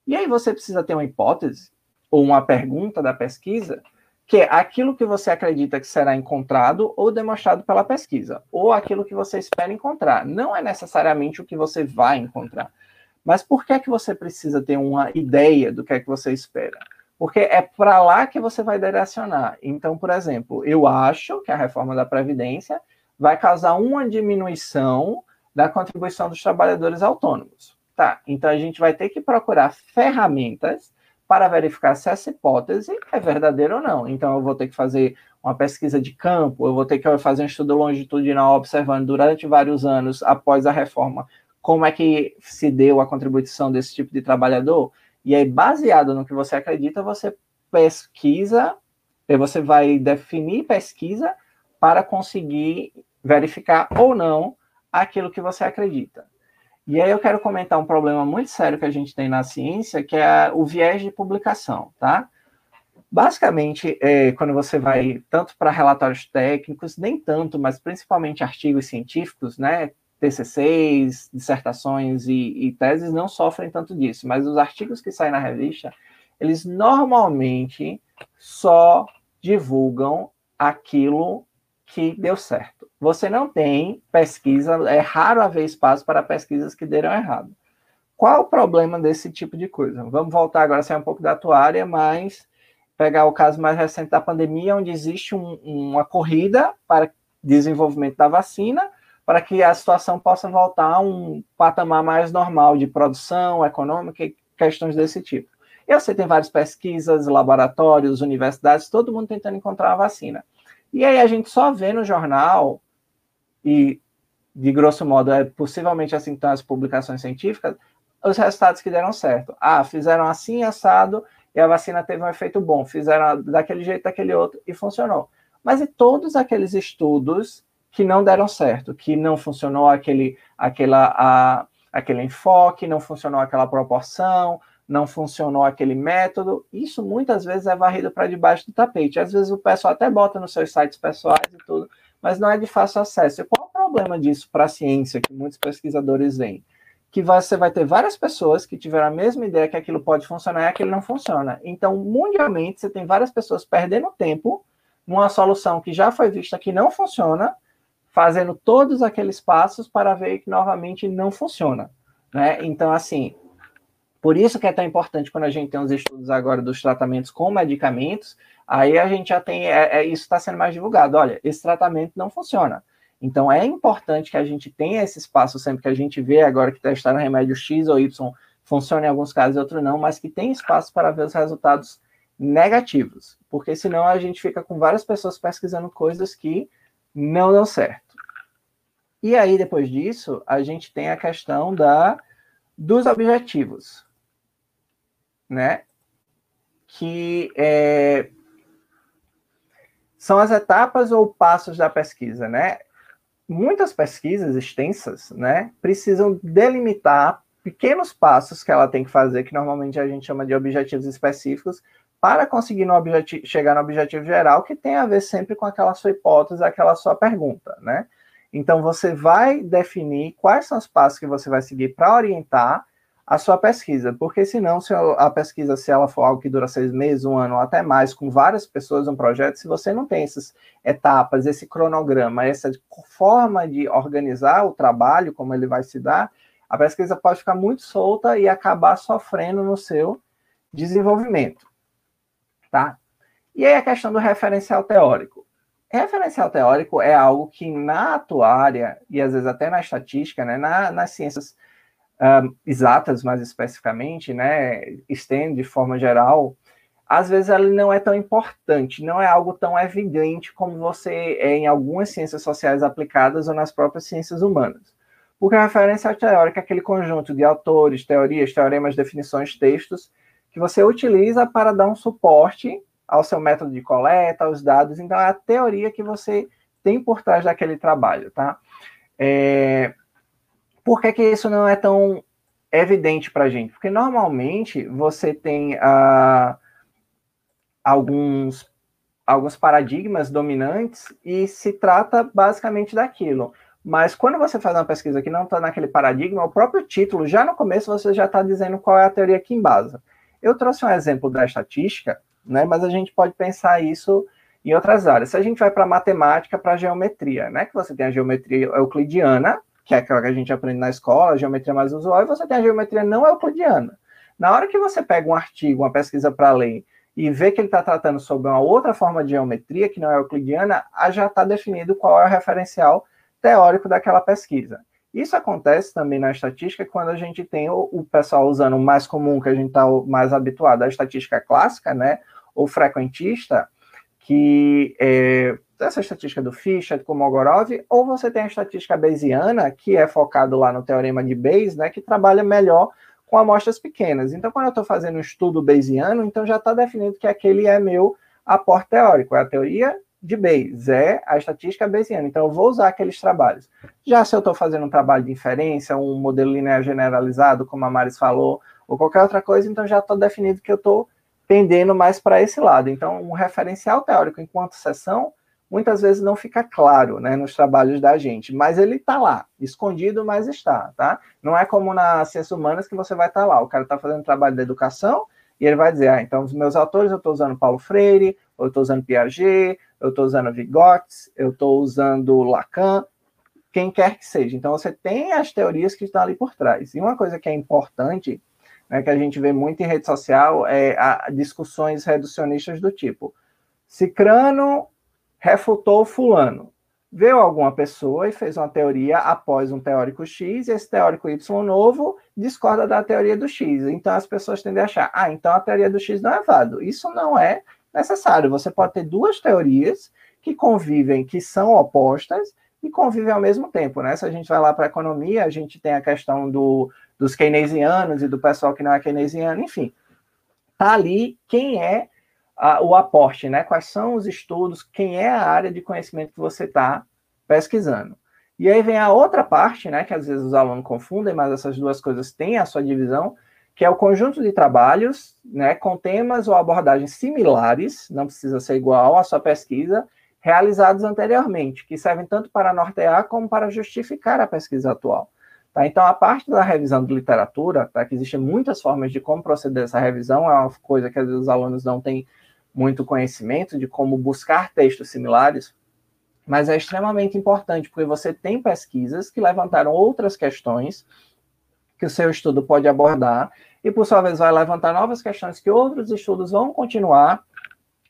E aí você precisa ter uma hipótese ou uma pergunta da pesquisa que é aquilo que você acredita que será encontrado ou demonstrado pela pesquisa, ou aquilo que você espera encontrar. Não é necessariamente o que você vai encontrar. Mas por que é que você precisa ter uma ideia do que é que você espera? Porque é para lá que você vai direcionar. Então, por exemplo, eu acho que a reforma da Previdência vai causar uma diminuição da contribuição dos trabalhadores autônomos. Tá, então a gente vai ter que procurar ferramentas para verificar se essa hipótese é verdadeira ou não. Então, eu vou ter que fazer uma pesquisa de campo, eu vou ter que fazer um estudo longitudinal observando durante vários anos após a reforma como é que se deu a contribuição desse tipo de trabalhador. E aí, baseado no que você acredita, você pesquisa, você vai definir pesquisa para conseguir verificar ou não aquilo que você acredita. E aí eu quero comentar um problema muito sério que a gente tem na ciência, que é o viés de publicação, tá? Basicamente, é, quando você vai tanto para relatórios técnicos, nem tanto, mas principalmente artigos científicos, né? TCCs, dissertações e, e teses não sofrem tanto disso, mas os artigos que saem na revista, eles normalmente só divulgam aquilo que deu certo. Você não tem pesquisa, é raro haver espaço para pesquisas que deram errado. Qual o problema desse tipo de coisa? Vamos voltar agora a ser um pouco da atuária, mas pegar o caso mais recente da pandemia, onde existe um, uma corrida para desenvolvimento da vacina, para que a situação possa voltar a um patamar mais normal de produção econômica e questões desse tipo. Eu sei, tem várias pesquisas, laboratórios, universidades, todo mundo tentando encontrar a vacina. E aí a gente só vê no jornal, e de grosso modo é possivelmente assim que estão as publicações científicas, os resultados que deram certo. Ah, fizeram assim, assado, e a vacina teve um efeito bom. Fizeram daquele jeito, daquele outro, e funcionou. Mas e todos aqueles estudos que não deram certo, que não funcionou aquele, aquela, a, aquele enfoque, não funcionou aquela proporção, não funcionou aquele método, isso muitas vezes é varrido para debaixo do tapete. Às vezes o pessoal até bota nos seus sites pessoais e tudo, mas não é de fácil acesso. E qual o problema disso para a ciência que muitos pesquisadores veem? Que você vai ter várias pessoas que tiveram a mesma ideia que aquilo pode funcionar e aquilo não funciona. Então, mundialmente, você tem várias pessoas perdendo tempo numa solução que já foi vista que não funciona, fazendo todos aqueles passos para ver que novamente não funciona. Né? Então, assim, por isso que é tão importante quando a gente tem os estudos agora dos tratamentos com medicamentos, aí a gente já tem, é, é isso está sendo mais divulgado. Olha, esse tratamento não funciona. Então é importante que a gente tenha esse espaço sempre que a gente vê agora que testaram remédio X ou Y funciona em alguns casos e outros não, mas que tem espaço para ver os resultados negativos, porque senão a gente fica com várias pessoas pesquisando coisas que não dão certo. E aí depois disso, a gente tem a questão da dos objetivos né? Que é, são as etapas ou passos da pesquisa, né? Muitas pesquisas extensas, né, precisam delimitar pequenos passos que ela tem que fazer, que normalmente a gente chama de objetivos específicos, para conseguir no chegar no objetivo geral, que tem a ver sempre com aquela sua hipótese, aquela sua pergunta, né? Então, você vai definir quais são os passos que você vai seguir para orientar a sua pesquisa, porque senão, se a pesquisa, se ela for algo que dura seis meses, um ano ou até mais, com várias pessoas um projeto, se você não tem essas etapas, esse cronograma, essa forma de organizar o trabalho, como ele vai se dar, a pesquisa pode ficar muito solta e acabar sofrendo no seu desenvolvimento, tá? E aí a questão do referencial teórico. Referencial teórico é algo que na atuária, e às vezes até na estatística, né, na, nas ciências uh, exatas mais especificamente, né, STEM de forma geral, às vezes ela não é tão importante, não é algo tão evidente como você é em algumas ciências sociais aplicadas ou nas próprias ciências humanas. Porque a referência teórica é aquele conjunto de autores, teorias, teoremas, definições, textos, que você utiliza para dar um suporte ao seu método de coleta, aos dados. Então, é a teoria que você tem por trás daquele trabalho, tá? É, por que, que isso não é tão evidente para a gente? Porque normalmente você tem uh, alguns, alguns paradigmas dominantes e se trata basicamente daquilo. Mas quando você faz uma pesquisa que não está naquele paradigma, o próprio título, já no começo, você já está dizendo qual é a teoria que embasa. Eu trouxe um exemplo da estatística, né, mas a gente pode pensar isso em outras áreas. Se a gente vai para matemática, para geometria, né, que você tem a geometria euclidiana, que é aquela que a gente aprende na escola, a geometria mais usual, e você tem a geometria não euclidiana. Na hora que você pega um artigo, uma pesquisa para ler, e vê que ele está tratando sobre uma outra forma de geometria, que não é euclidiana, já está definido qual é o referencial teórico daquela pesquisa. Isso acontece também na estatística quando a gente tem o, o pessoal usando o mais comum, que a gente está mais habituado, a estatística clássica, né, ou frequentista, que é essa estatística do Fischer, com Mogorov, ou você tem a estatística bayesiana, que é focado lá no teorema de Bayes, né, que trabalha melhor com amostras pequenas. Então, quando eu estou fazendo um estudo bayesiano, então já está definido que aquele é meu aporte teórico, é a teoria de Bayes, é a estatística bayesiana. Então, eu vou usar aqueles trabalhos. Já se eu estou fazendo um trabalho de inferência, um modelo linear generalizado, como a Maris falou, ou qualquer outra coisa, então já estou definido que eu estou pendendo mais para esse lado. Então, um referencial teórico enquanto sessão, muitas vezes não fica claro né, nos trabalhos da gente, mas ele está lá, escondido, mas está, tá? Não é como nas ciências humanas que você vai estar tá lá, o cara está fazendo trabalho da educação e ele vai dizer, ah, então os meus autores eu estou usando Paulo Freire, eu estou usando Piaget, eu estou usando Vygotsky, eu estou usando Lacan, quem quer que seja. Então você tem as teorias que estão ali por trás. E uma coisa que é importante, né, que a gente vê muito em rede social, é discussões reducionistas do tipo, Cicrano refutou fulano. Veio alguma pessoa e fez uma teoria após um teórico X, e esse teórico Y novo discorda da teoria do X. Então as pessoas tendem a achar, ah, então a teoria do X não é válido. Isso não é necessário. Você pode ter duas teorias que convivem, que são opostas e convivem ao mesmo tempo, né? Se a gente vai lá para a economia, a gente tem a questão do, dos keynesianos e do pessoal que não é keynesiano, enfim. Tá ali quem é a, o aporte, né? Quais são os estudos, quem é a área de conhecimento que você está pesquisando. E aí vem a outra parte, né? Que às vezes os alunos confundem, mas essas duas coisas têm a sua divisão, que é o conjunto de trabalhos, né, com temas ou abordagens similares, não precisa ser igual à sua pesquisa, realizados anteriormente, que servem tanto para nortear como para justificar a pesquisa atual. Tá? Então, a parte da revisão de literatura, tá, que existem muitas formas de como proceder essa revisão, é uma coisa que às vezes os alunos não têm muito conhecimento de como buscar textos similares, mas é extremamente importante, porque você tem pesquisas que levantaram outras questões que o seu estudo pode abordar, e por sua vez vai levantar novas questões que outros estudos vão continuar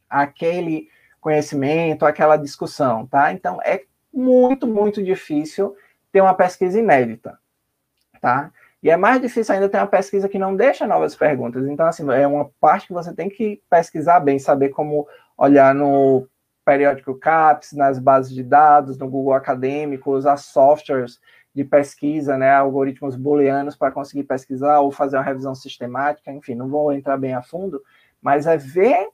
aquele conhecimento, aquela discussão, tá? Então é muito, muito difícil ter uma pesquisa inédita, tá? E é mais difícil ainda ter uma pesquisa que não deixa novas perguntas. Então, assim, é uma parte que você tem que pesquisar bem, saber como olhar no periódico CAPES, nas bases de dados, no Google Acadêmico, usar softwares de pesquisa, né, algoritmos booleanos para conseguir pesquisar ou fazer uma revisão sistemática, enfim, não vou entrar bem a fundo, mas é ver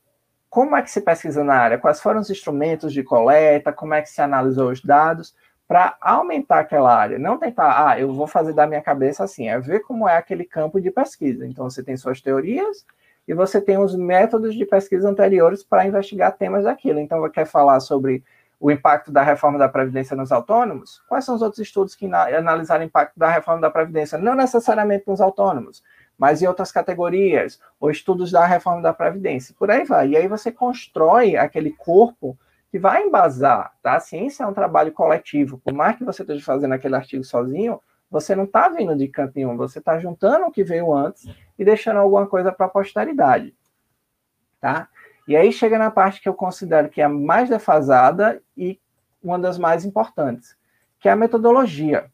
como é que se pesquisa na área, quais foram os instrumentos de coleta, como é que se analisou os dados, para aumentar aquela área. Não tentar, ah, eu vou fazer da minha cabeça assim, é ver como é aquele campo de pesquisa. Então, você tem suas teorias e você tem os métodos de pesquisa anteriores para investigar temas daquilo. Então, você quer falar sobre o impacto da reforma da Previdência nos autônomos, quais são os outros estudos que analisaram o impacto da reforma da Previdência? Não necessariamente nos autônomos, mas em outras categorias, ou estudos da reforma da Previdência, por aí vai. E aí você constrói aquele corpo que vai embasar, tá? A ciência é um trabalho coletivo, por mais que você esteja fazendo aquele artigo sozinho, você não está vindo de canto nenhum, você está juntando o que veio antes e deixando alguma coisa para a posteridade, tá? E aí chega na parte que eu considero que é a mais defasada e uma das mais importantes, que é a metodologia.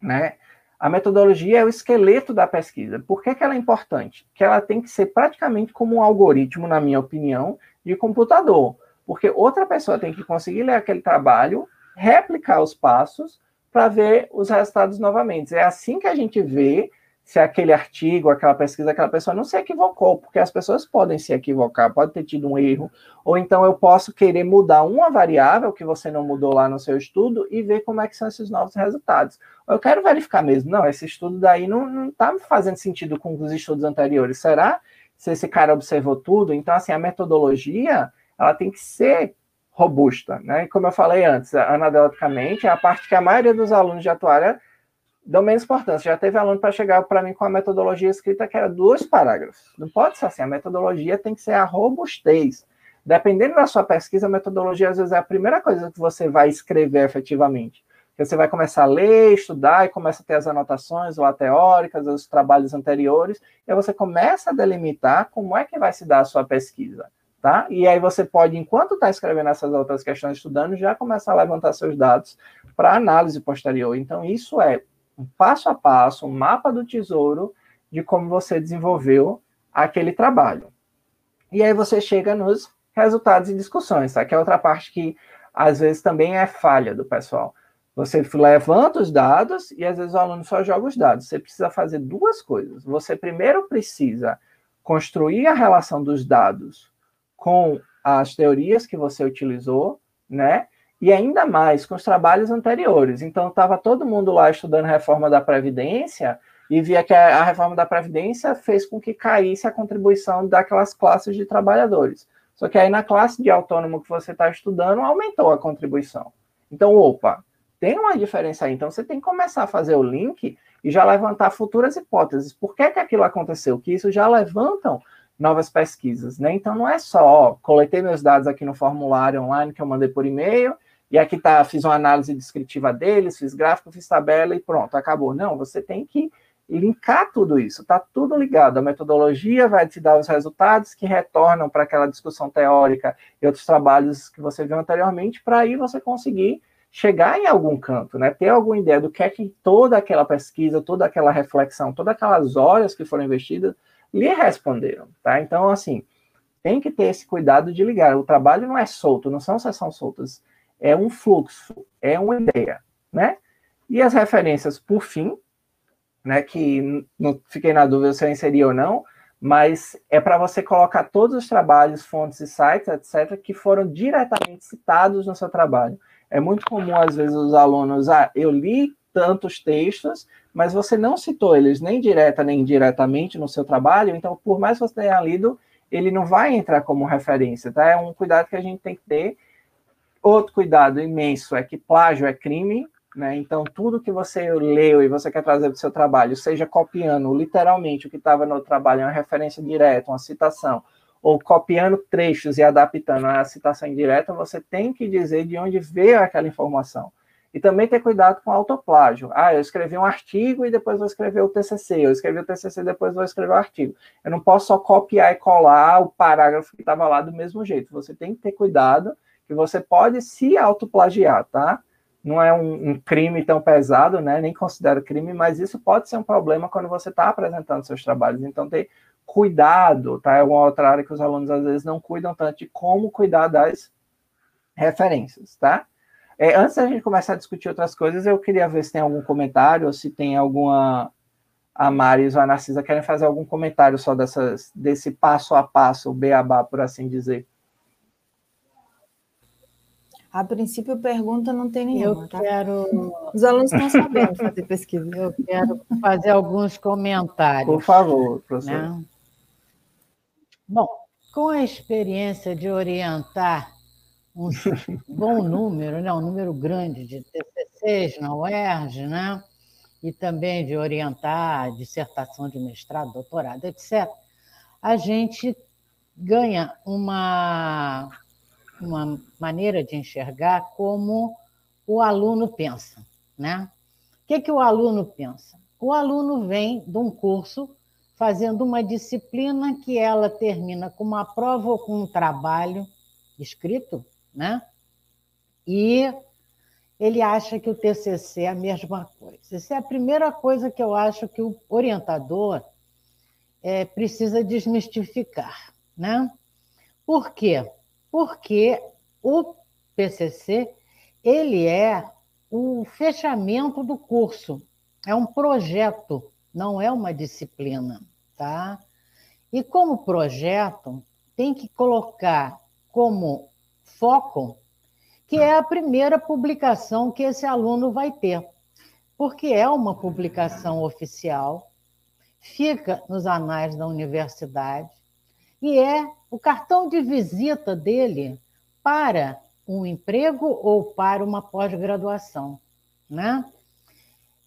Né? A metodologia é o esqueleto da pesquisa. Por que, que ela é importante? Que ela tem que ser praticamente como um algoritmo, na minha opinião, de computador. Porque outra pessoa tem que conseguir ler aquele trabalho, replicar os passos, para ver os resultados novamente. É assim que a gente vê se aquele artigo, aquela pesquisa, aquela pessoa não se equivocou, porque as pessoas podem se equivocar, pode ter tido um erro, ou então eu posso querer mudar uma variável que você não mudou lá no seu estudo e ver como é que são esses novos resultados. Eu quero verificar mesmo, não, esse estudo daí não está fazendo sentido com os estudos anteriores. Será se esse cara observou tudo? Então, assim, a metodologia, ela tem que ser robusta, né? E como eu falei antes, anadoticamente, é a parte que a maioria dos alunos de atuária dão menos importância. Já teve aluno para chegar para mim com a metodologia escrita que era dois parágrafos. Não pode ser assim, a metodologia tem que ser a robustez. Dependendo da sua pesquisa, a metodologia às vezes é a primeira coisa que você vai escrever efetivamente. Você vai começar a ler, estudar e começa a ter as anotações lá teóricas, os trabalhos anteriores, e aí você começa a delimitar como é que vai se dar a sua pesquisa. Tá? E aí você pode, enquanto está escrevendo essas outras questões, estudando, já começar a levantar seus dados para análise posterior. Então, isso é um passo a passo, um mapa do tesouro de como você desenvolveu aquele trabalho. E aí você chega nos resultados e discussões, tá? Que é outra parte que às vezes também é falha do pessoal. Você levanta os dados e às vezes o aluno só joga os dados. Você precisa fazer duas coisas. Você primeiro precisa construir a relação dos dados com as teorias que você utilizou, né? E ainda mais com os trabalhos anteriores. Então, estava todo mundo lá estudando reforma da Previdência e via que a reforma da Previdência fez com que caísse a contribuição daquelas classes de trabalhadores. Só que aí na classe de autônomo que você está estudando, aumentou a contribuição. Então, opa, tem uma diferença aí. Então, você tem que começar a fazer o link e já levantar futuras hipóteses. Por que, que aquilo aconteceu? Que isso já levantam novas pesquisas, né? Então não é só, ó, coletei meus dados aqui no formulário online que eu mandei por e-mail, e aqui tá, fiz uma análise descritiva deles, fiz gráfico, fiz tabela e pronto, acabou. Não, você tem que linkar tudo isso, tá tudo ligado. A metodologia vai te dar os resultados que retornam para aquela discussão teórica e outros trabalhos que você viu anteriormente, para aí você conseguir chegar em algum canto, né? Ter alguma ideia do que é que toda aquela pesquisa, toda aquela reflexão, todas aquelas horas que foram investidas lhe responderam, tá? Então, assim, tem que ter esse cuidado de ligar. O trabalho não é solto, não são sessões soltas. É um fluxo, é uma ideia, né? E as referências, por fim, né, que não fiquei na dúvida se eu inseri ou não, mas é para você colocar todos os trabalhos, fontes e sites, etc., que foram diretamente citados no seu trabalho. É muito comum, às vezes, os alunos, ah, eu li tantos textos, mas você não citou eles nem direta nem indiretamente no seu trabalho, então, por mais que você tenha lido, ele não vai entrar como referência, tá? É um cuidado que a gente tem que ter. Outro cuidado imenso é que plágio é crime, né? Então, tudo que você leu e você quer trazer para o seu trabalho, seja copiando literalmente o que estava no trabalho, uma referência direta, uma citação, ou copiando trechos e adaptando a citação indireta, você tem que dizer de onde veio aquela informação. E também ter cuidado com autoplágio. Ah, eu escrevi um artigo e depois vou escrever o TCC. Eu escrevi o TCC e depois vou escrever o artigo. Eu não posso só copiar e colar o parágrafo que estava lá do mesmo jeito. Você tem que ter cuidado que você pode se autoplagiar, tá? Não é um, um crime tão pesado, né? Nem considero crime, mas isso pode ser um problema quando você está apresentando seus trabalhos. Então, ter cuidado, tá? É uma outra área que os alunos às vezes não cuidam tanto de como cuidar das referências, tá? É, antes da gente começar a discutir outras coisas, eu queria ver se tem algum comentário, ou se tem alguma. A Maris ou a Narcisa querem fazer algum comentário só dessas, desse passo a passo, o beabá, por assim dizer. A princípio, pergunta não tem nenhuma. Eu tá? quero. Os alunos estão sabendo fazer pesquisa. Eu quero fazer alguns comentários. Por favor, professor. Né? Bom, com a experiência de orientar um bom número, né, um número grande de TCCs na UERJ, né, e também de orientar dissertação de mestrado, doutorado, etc., a gente ganha uma, uma maneira de enxergar como o aluno pensa. Né? O que, que o aluno pensa? O aluno vem de um curso fazendo uma disciplina que ela termina com uma prova ou com um trabalho escrito né? E ele acha que o TCC é a mesma coisa. Essa é a primeira coisa que eu acho que o orientador é, precisa desmistificar, né? Por quê? Porque o PCC ele é o fechamento do curso, é um projeto, não é uma disciplina, tá? E como projeto, tem que colocar como foco, que é a primeira publicação que esse aluno vai ter, porque é uma publicação oficial, fica nos anais da universidade e é o cartão de visita dele para um emprego ou para uma pós-graduação, né?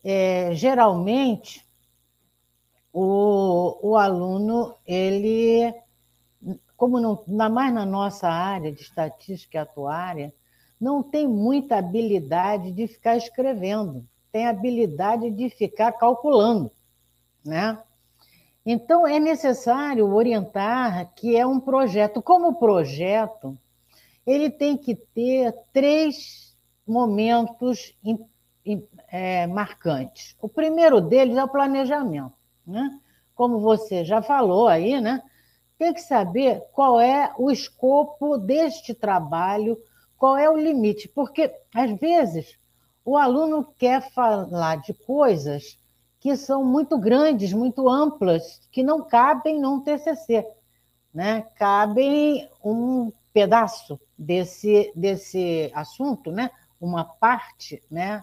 É, geralmente, o, o aluno, ele, como não, mais na nossa área de estatística atuária, não tem muita habilidade de ficar escrevendo, tem habilidade de ficar calculando, né? Então, é necessário orientar que é um projeto. Como projeto, ele tem que ter três momentos é, marcantes. O primeiro deles é o planejamento. Né? Como você já falou aí, né? Tem que saber qual é o escopo deste trabalho, qual é o limite, porque, às vezes, o aluno quer falar de coisas que são muito grandes, muito amplas, que não cabem num TCC, né? cabem um pedaço desse, desse assunto, né? uma parte né?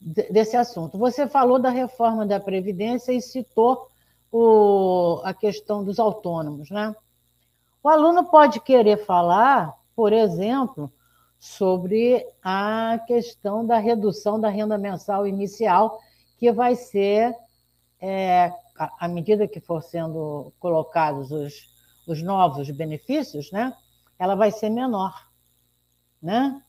desse assunto. Você falou da reforma da Previdência e citou o, a questão dos autônomos. Né? O aluno pode querer falar, por exemplo, sobre a questão da redução da renda mensal inicial que vai ser, é, à medida que for sendo colocados os, os novos benefícios, né, ela vai ser menor, né?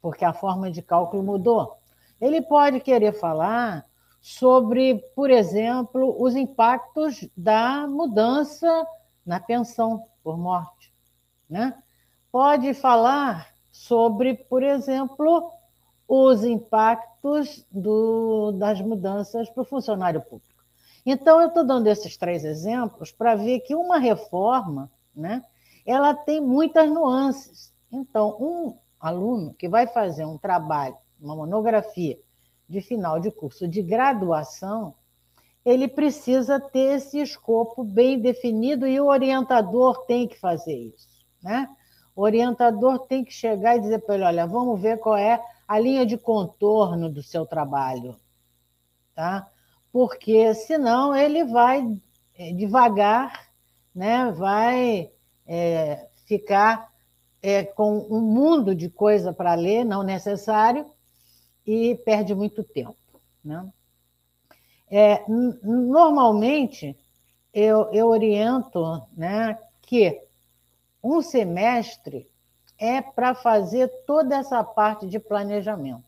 porque a forma de cálculo mudou. Ele pode querer falar sobre, por exemplo, os impactos da mudança na pensão por morte. Né? Pode falar sobre, por exemplo, os impactos do, das mudanças para o funcionário público. Então, eu estou dando esses três exemplos para ver que uma reforma né, ela tem muitas nuances. Então, um aluno que vai fazer um trabalho, uma monografia de final de curso de graduação, ele precisa ter esse escopo bem definido e o orientador tem que fazer isso. Né? O orientador tem que chegar e dizer para ele: olha, vamos ver qual é a linha de contorno do seu trabalho, tá? Porque senão ele vai é, devagar, né? Vai é, ficar é, com um mundo de coisa para ler, não necessário, e perde muito tempo, né? É, normalmente eu, eu oriento, né, que um semestre é para fazer toda essa parte de planejamento.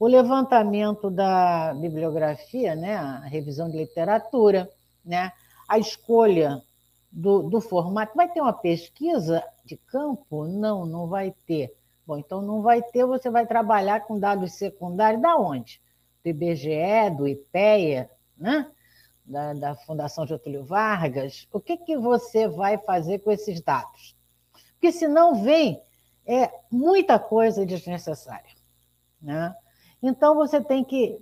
O levantamento da bibliografia, né, a revisão de literatura, né, a escolha do, do formato. Vai ter uma pesquisa de campo? Não, não vai ter. Bom, então não vai ter, você vai trabalhar com dados secundários da onde? Do IBGE, do IPEA, né? da, da Fundação Getúlio Vargas, o que, que você vai fazer com esses dados? Porque senão vem é, muita coisa desnecessária. Né? Então, você tem que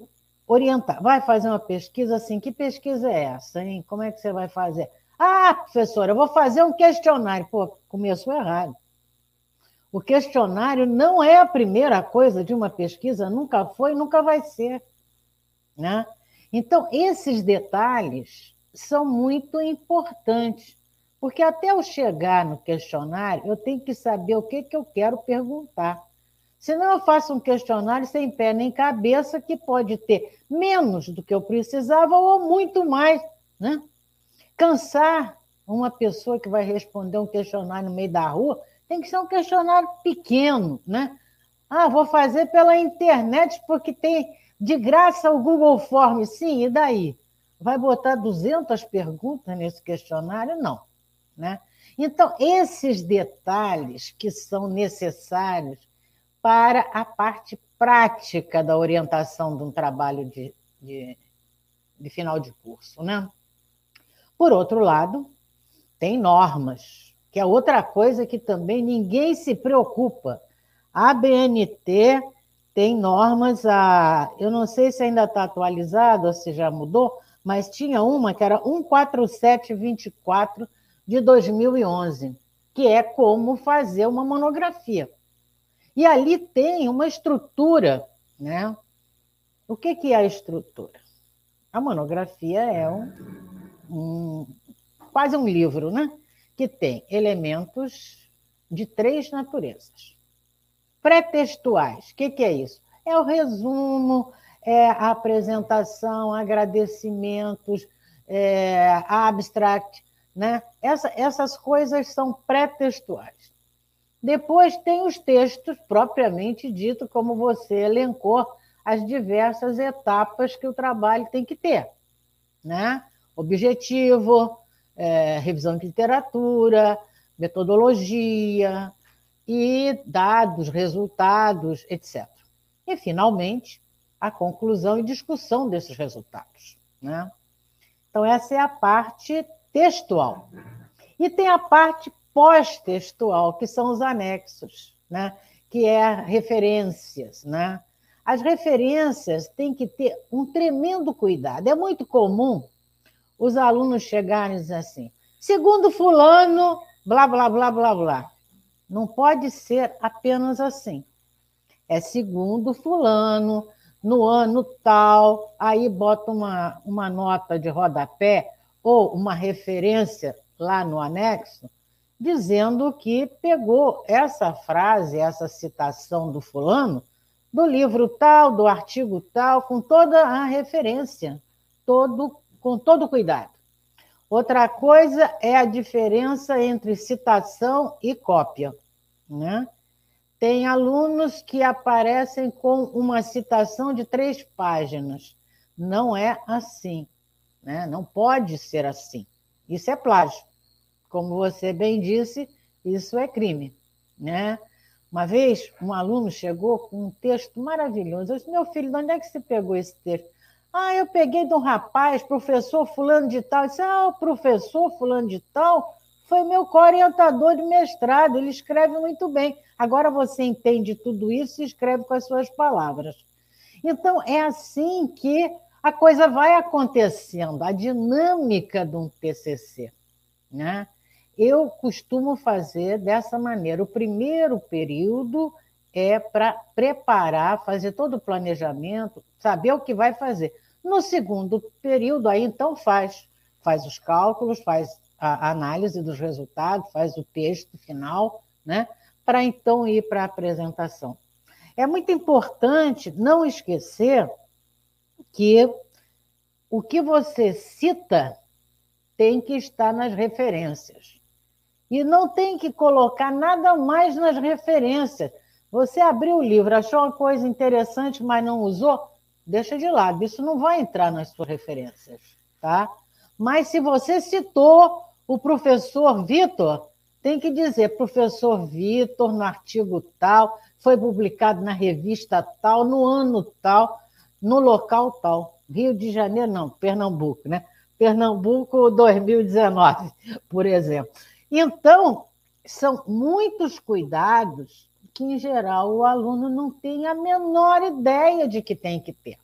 orientar. Vai fazer uma pesquisa assim, que pesquisa é essa? Hein? Como é que você vai fazer? Ah, professora, eu vou fazer um questionário. Pô, começou errado. O questionário não é a primeira coisa de uma pesquisa, nunca foi, nunca vai ser. Né? Então, esses detalhes são muito importantes, porque até eu chegar no questionário, eu tenho que saber o que, que eu quero perguntar. Senão, eu faço um questionário sem pé nem cabeça, que pode ter menos do que eu precisava ou muito mais. Né? Cansar uma pessoa que vai responder um questionário no meio da rua tem que ser um questionário pequeno. Né? Ah, vou fazer pela internet porque tem de graça o Google Form, sim, e daí? Vai botar 200 perguntas nesse questionário? Não. Né? Então, esses detalhes que são necessários para a parte prática da orientação de um trabalho de, de, de final de curso. Né? Por outro lado, tem normas, que é outra coisa que também ninguém se preocupa. A BNT tem normas, a, eu não sei se ainda está atualizado ou se já mudou, mas tinha uma que era 14724 de 2011, que é como fazer uma monografia. E ali tem uma estrutura, né? O que, que é a estrutura? A monografia é um, um quase um livro, né? Que tem elementos de três naturezas: pré-textuais. O que, que é isso? É o resumo, é a apresentação, agradecimentos, é, abstract, né? Essa, essas coisas são pré-textuais. Depois tem os textos propriamente dito, como você elencou, as diversas etapas que o trabalho tem que ter. Né? Objetivo, é, revisão de literatura, metodologia e dados, resultados, etc. E, finalmente, a conclusão e discussão desses resultados. Né? Então, essa é a parte textual. E tem a parte pós-textual, que são os anexos, né? que é referências. Né? As referências têm que ter um tremendo cuidado. É muito comum os alunos chegarem e assim, segundo fulano, blá, blá, blá, blá, blá. Não pode ser apenas assim. É segundo fulano, no ano tal, aí bota uma, uma nota de rodapé ou uma referência lá no anexo, dizendo que pegou essa frase, essa citação do fulano, do livro tal, do artigo tal, com toda a referência, todo, com todo cuidado. Outra coisa é a diferença entre citação e cópia. Né? Tem alunos que aparecem com uma citação de três páginas. Não é assim. Né? Não pode ser assim. Isso é plágio. Como você bem disse, isso é crime. Né? Uma vez, um aluno chegou com um texto maravilhoso. Eu disse, meu filho, de onde é que você pegou esse texto? Ah, eu peguei de um rapaz, professor fulano de tal. Disse, ah, o professor fulano de tal foi meu co-orientador de mestrado, ele escreve muito bem. Agora você entende tudo isso e escreve com as suas palavras. Então, é assim que a coisa vai acontecendo, a dinâmica de um TCC. Né? Eu costumo fazer dessa maneira. O primeiro período é para preparar, fazer todo o planejamento, saber o que vai fazer. No segundo período, aí então faz, faz os cálculos, faz a análise dos resultados, faz o texto final, né? Para então ir para a apresentação. É muito importante não esquecer que o que você cita tem que estar nas referências. E não tem que colocar nada mais nas referências. Você abriu o livro, achou uma coisa interessante, mas não usou, deixa de lado. Isso não vai entrar nas suas referências, tá? Mas se você citou o professor Vitor tem que dizer, professor Vitor, no artigo tal, foi publicado na revista tal, no ano tal, no local tal. Rio de Janeiro, não, Pernambuco, né? Pernambuco 2019, por exemplo. Então, são muitos cuidados que, em geral, o aluno não tem a menor ideia de que tem que ter.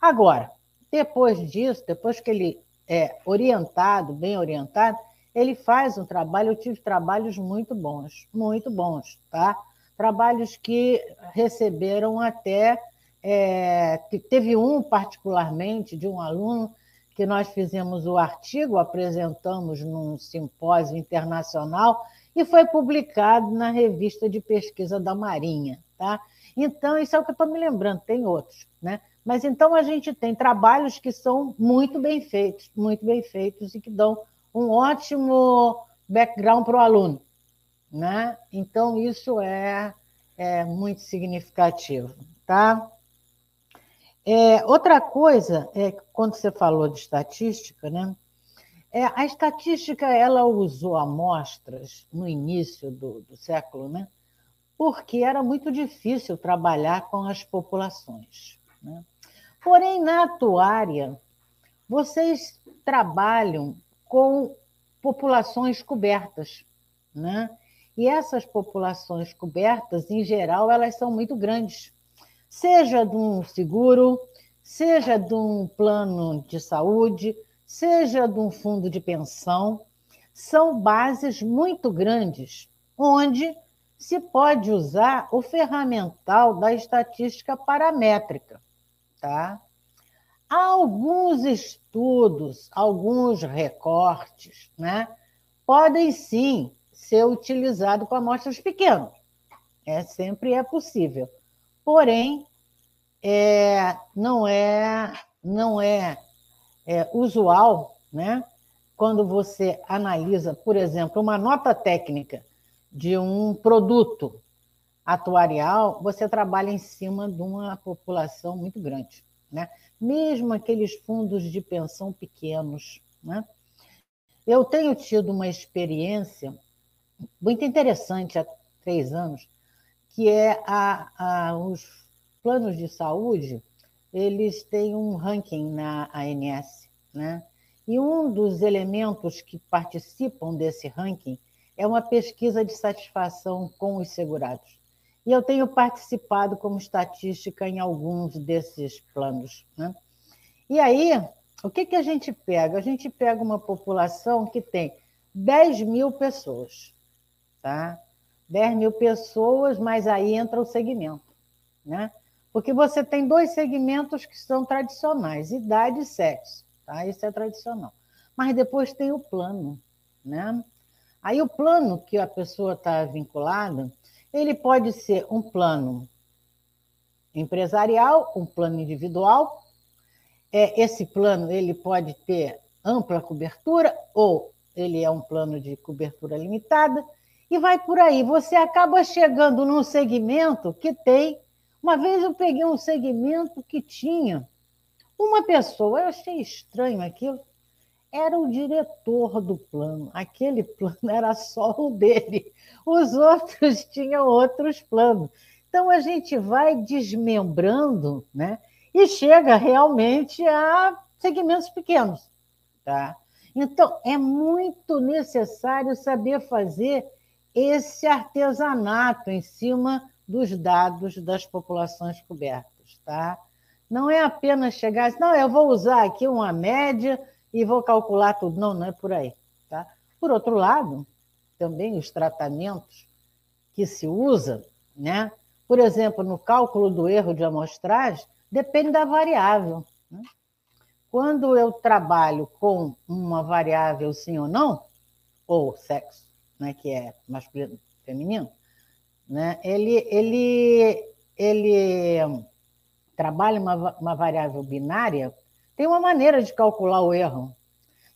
Agora, depois disso, depois que ele é orientado, bem orientado, ele faz um trabalho, eu tive trabalhos muito bons, muito bons, tá? Trabalhos que receberam até, é, teve um particularmente de um aluno que nós fizemos o artigo, apresentamos num simpósio internacional e foi publicado na revista de pesquisa da Marinha, tá? Então, isso é o que eu estou me lembrando, tem outros, né? Mas então a gente tem trabalhos que são muito bem feitos, muito bem feitos e que dão um ótimo background para o aluno. Né? Então, isso é, é muito significativo. Tá? É, outra coisa, é quando você falou de estatística, né? É, a estatística ela usou amostras no início do, do século, né? porque era muito difícil trabalhar com as populações. Né? Porém, na atuária, vocês trabalham com populações cobertas. Né? E essas populações cobertas, em geral, elas são muito grandes. Seja de um seguro, seja de um plano de saúde, seja de um fundo de pensão, são bases muito grandes, onde se pode usar o ferramental da estatística paramétrica, tá? Há alguns estudos, alguns recortes, né? Podem sim ser utilizados com amostras pequenas. É, sempre é possível. Porém, é, não é, não é, é usual, né? quando você analisa, por exemplo, uma nota técnica de um produto atuarial, você trabalha em cima de uma população muito grande. Né? Mesmo aqueles fundos de pensão pequenos. Né? Eu tenho tido uma experiência muito interessante há três anos, que é a, a, os planos de saúde, eles têm um ranking na ANS, né? E um dos elementos que participam desse ranking é uma pesquisa de satisfação com os segurados. E eu tenho participado como estatística em alguns desses planos. Né? E aí, o que, que a gente pega? A gente pega uma população que tem 10 mil pessoas. Tá? 10 mil pessoas, mas aí entra o segmento. Né? Porque você tem dois segmentos que são tradicionais: idade e sexo. Tá? Isso é tradicional. Mas depois tem o plano. Né? Aí o plano que a pessoa está vinculada, ele pode ser um plano empresarial, um plano individual. É, esse plano ele pode ter ampla cobertura ou ele é um plano de cobertura limitada e vai por aí. Você acaba chegando num segmento que tem. Uma vez eu peguei um segmento que tinha uma pessoa, eu achei estranho aquilo, era o diretor do plano. Aquele plano era só o dele. Os outros tinham outros planos. Então a gente vai desmembrando, né? E chega realmente a segmentos pequenos, tá? Então é muito necessário saber fazer esse artesanato em cima dos dados das populações cobertas, tá? Não é apenas chegar, não, eu vou usar aqui uma média e vou calcular tudo. Não, não é por aí. Tá? Por outro lado, também os tratamentos que se usa, né? por exemplo, no cálculo do erro de amostragem, depende da variável. Né? Quando eu trabalho com uma variável sim ou não, ou sexo, né, que é masculino feminino, né, ele, ele, ele trabalha uma, uma variável binária, tem uma maneira de calcular o erro.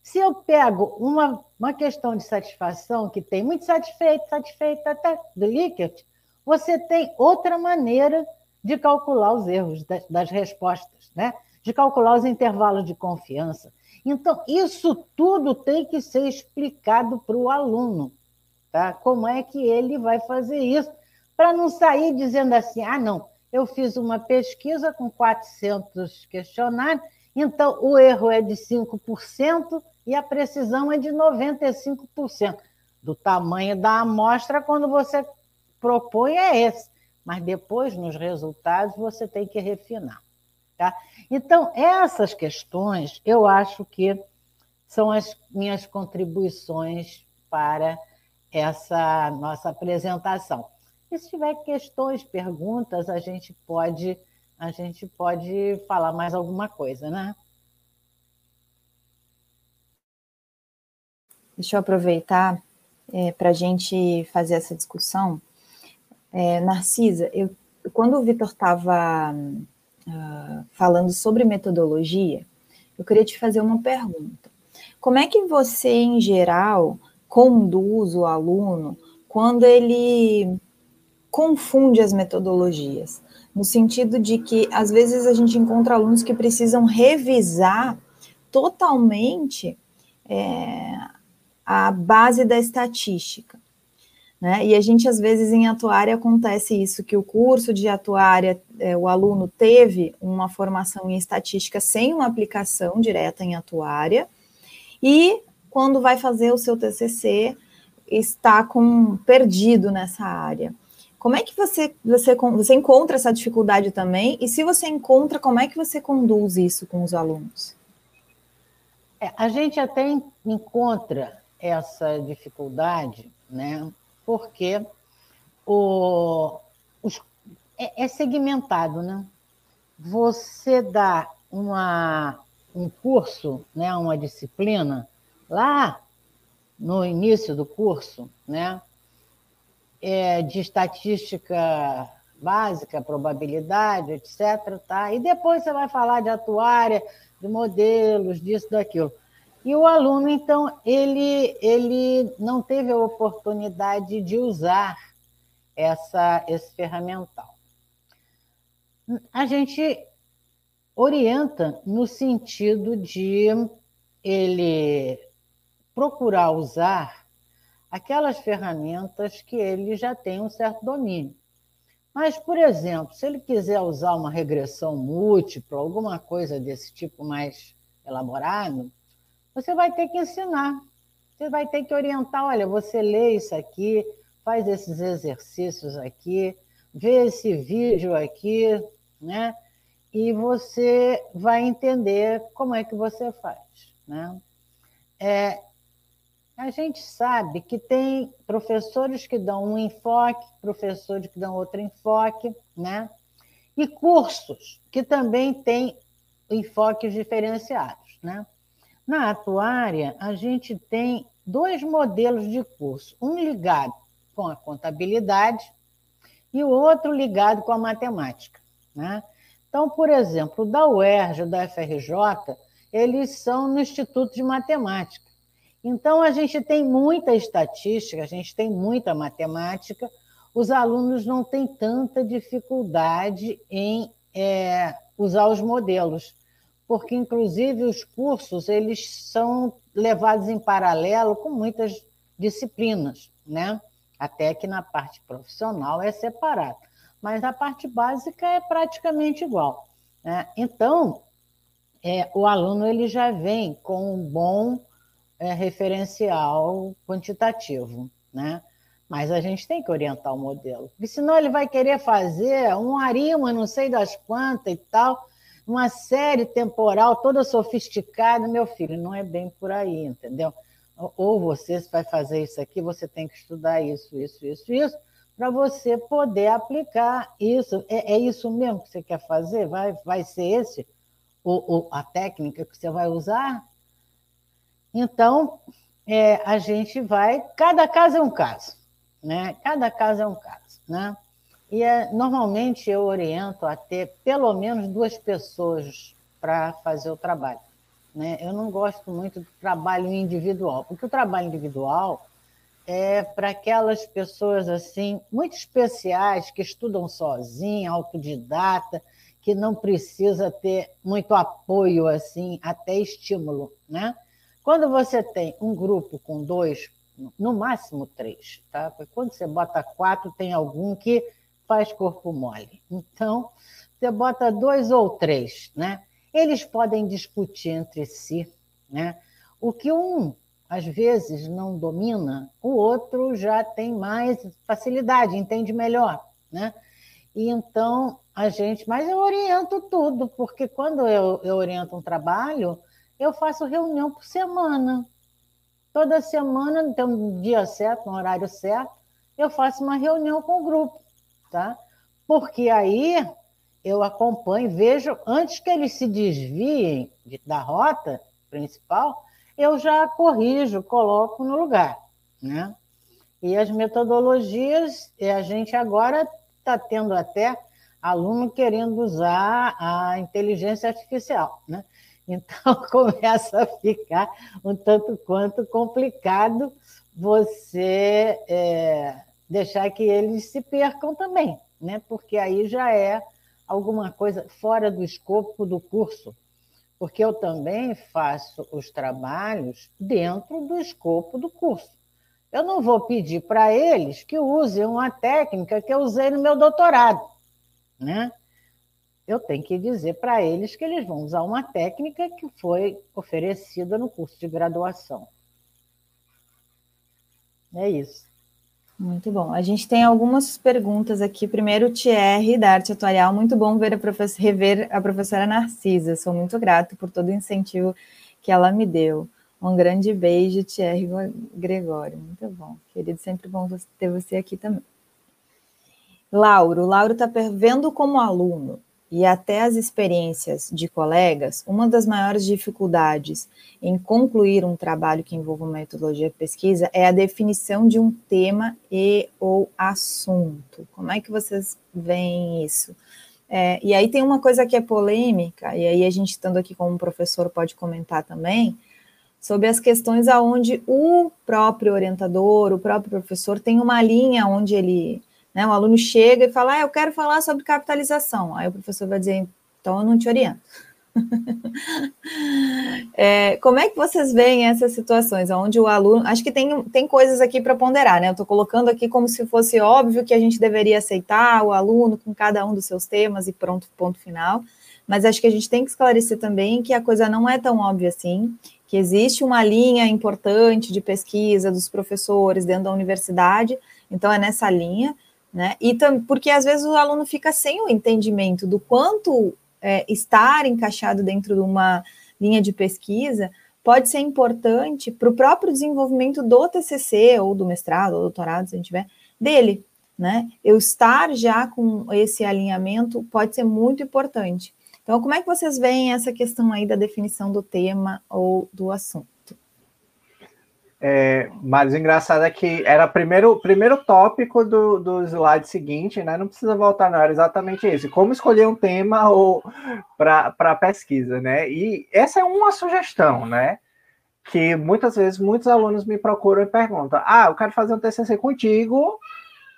Se eu pego uma, uma questão de satisfação que tem muito satisfeito, satisfeito até do Likert, você tem outra maneira de calcular os erros das, das respostas, né? de calcular os intervalos de confiança. Então, isso tudo tem que ser explicado para o aluno. Tá? Como é que ele vai fazer isso? Para não sair dizendo assim, ah, não, eu fiz uma pesquisa com 400 questionários então, o erro é de 5% e a precisão é de 95%. Do tamanho da amostra, quando você propõe, é esse. Mas depois, nos resultados, você tem que refinar. Tá? Então, essas questões, eu acho que são as minhas contribuições para essa nossa apresentação. E se tiver questões, perguntas, a gente pode a gente pode falar mais alguma coisa, né? Deixa eu aproveitar é, para a gente fazer essa discussão. É, Narcisa, eu, quando o Vitor estava uh, ah, falando sobre metodologia, eu queria te fazer uma pergunta. Como é que você, em geral, conduz o aluno quando ele confunde as metodologias? no sentido de que às vezes a gente encontra alunos que precisam revisar totalmente é, a base da estatística. Né? E a gente, às vezes, em atuária acontece isso, que o curso de atuária, é, o aluno teve uma formação em estatística sem uma aplicação direta em atuária, e quando vai fazer o seu TCC, está com perdido nessa área. Como é que você, você, você encontra essa dificuldade também? E se você encontra, como é que você conduz isso com os alunos? É, a gente até encontra essa dificuldade, né? Porque o, os, é, é segmentado, né? Você dá uma, um curso, né, uma disciplina, lá no início do curso, né? É, de estatística básica, probabilidade, etc. Tá? E depois você vai falar de atuária, de modelos, disso, daquilo. E o aluno, então, ele, ele não teve a oportunidade de usar essa, esse ferramental. A gente orienta no sentido de ele procurar usar aquelas ferramentas que ele já tem um certo domínio. Mas, por exemplo, se ele quiser usar uma regressão múltipla, alguma coisa desse tipo mais elaborado, você vai ter que ensinar. Você vai ter que orientar, olha, você lê isso aqui, faz esses exercícios aqui, vê esse vídeo aqui, né? E você vai entender como é que você faz, né? É, a gente sabe que tem professores que dão um enfoque, professores que dão outro enfoque, né? E cursos que também têm enfoques diferenciados, né? Na atuária, a gente tem dois modelos de curso, um ligado com a contabilidade e o outro ligado com a matemática, né? Então, por exemplo, da UERJ, da FRJ, eles são no Instituto de Matemática. Então, a gente tem muita estatística, a gente tem muita matemática, os alunos não têm tanta dificuldade em é, usar os modelos, porque, inclusive, os cursos eles são levados em paralelo com muitas disciplinas, né? até que na parte profissional é separado, mas a parte básica é praticamente igual. Né? Então, é, o aluno ele já vem com um bom é, referencial quantitativo, né? Mas a gente tem que orientar o modelo, porque senão ele vai querer fazer um arima, não sei das quantas e tal, uma série temporal toda sofisticada, meu filho, não é bem por aí, entendeu? Ou você vai fazer isso aqui, você tem que estudar isso, isso, isso, isso, para você poder aplicar isso. É, é, isso mesmo que você quer fazer? Vai, vai ser esse o, a técnica que você vai usar? Então, é, a gente vai. Cada caso é um caso, né? Cada caso é um caso, né? E é, normalmente eu oriento a ter pelo menos duas pessoas para fazer o trabalho. Né? Eu não gosto muito do trabalho individual, porque o trabalho individual é para aquelas pessoas assim muito especiais que estudam sozinha, autodidata, que não precisa ter muito apoio assim, até estímulo, né? Quando você tem um grupo com dois, no máximo três, tá? Porque quando você bota quatro, tem algum que faz corpo mole. Então, você bota dois ou três, né? Eles podem discutir entre si, né? O que um às vezes não domina, o outro já tem mais facilidade, entende melhor, né? E então a gente, mas eu oriento tudo, porque quando eu, eu oriento um trabalho, eu faço reunião por semana. Toda semana, tem um dia certo, um horário certo, eu faço uma reunião com o grupo, tá? Porque aí eu acompanho, vejo, antes que eles se desviem da rota principal, eu já corrijo, coloco no lugar, né? E as metodologias, a gente agora está tendo até aluno querendo usar a inteligência artificial, né? Então, começa a ficar um tanto quanto complicado você é, deixar que eles se percam também, né? porque aí já é alguma coisa fora do escopo do curso, porque eu também faço os trabalhos dentro do escopo do curso. Eu não vou pedir para eles que usem uma técnica que eu usei no meu doutorado, né? Eu tenho que dizer para eles que eles vão usar uma técnica que foi oferecida no curso de graduação. É isso. Muito bom. A gente tem algumas perguntas aqui. Primeiro, Thierry, da Arte Atuarial. Muito bom ver a rever a professora Narcisa. Sou muito grato por todo o incentivo que ela me deu. Um grande beijo, Thierry Gregório. Muito bom. Querido, sempre bom ter você aqui também. Lauro. Lauro está vendo como aluno e até as experiências de colegas, uma das maiores dificuldades em concluir um trabalho que envolva metodologia de pesquisa é a definição de um tema e ou assunto. Como é que vocês veem isso? É, e aí tem uma coisa que é polêmica, e aí a gente estando aqui como professor pode comentar também, sobre as questões aonde o próprio orientador, o próprio professor tem uma linha onde ele né? O aluno chega e fala, ah, eu quero falar sobre capitalização. Aí o professor vai dizer, então eu não te oriento. é, como é que vocês veem essas situações, onde o aluno. Acho que tem, tem coisas aqui para ponderar, né? Eu estou colocando aqui como se fosse óbvio que a gente deveria aceitar o aluno com cada um dos seus temas e pronto, ponto final. Mas acho que a gente tem que esclarecer também que a coisa não é tão óbvia assim, que existe uma linha importante de pesquisa dos professores dentro da universidade, então é nessa linha, né? E porque às vezes o aluno fica sem o entendimento do quanto é, estar encaixado dentro de uma linha de pesquisa pode ser importante para o próprio desenvolvimento do TCC ou do mestrado ou doutorado, se a gente tiver, dele, né? Eu estar já com esse alinhamento pode ser muito importante. Então, como é que vocês veem essa questão aí da definição do tema ou do assunto? É, mas o engraçado é que era o primeiro, primeiro tópico do, do slide seguinte, né? Não precisa voltar, não, era exatamente esse. Como escolher um tema para pesquisa, né? E essa é uma sugestão, né? Que muitas vezes muitos alunos me procuram e perguntam: Ah, eu quero fazer um TCC contigo,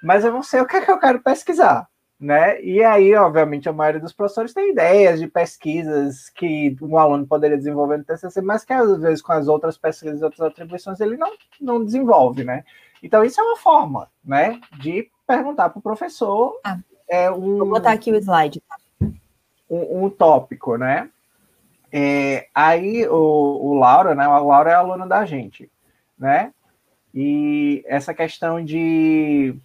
mas eu não sei o que, é que eu quero pesquisar né? E aí, obviamente, a maioria dos professores tem ideias de pesquisas que um aluno poderia desenvolver no TCC, mas que às vezes com as outras pesquisas e outras atribuições ele não, não desenvolve, né? Então, isso é uma forma, né, de perguntar para o professor. Ah, é um, vou botar aqui o slide. Tá? Um, um tópico, né? É, aí, o, o Laura, né? O Laura é aluno da gente, né? E essa questão de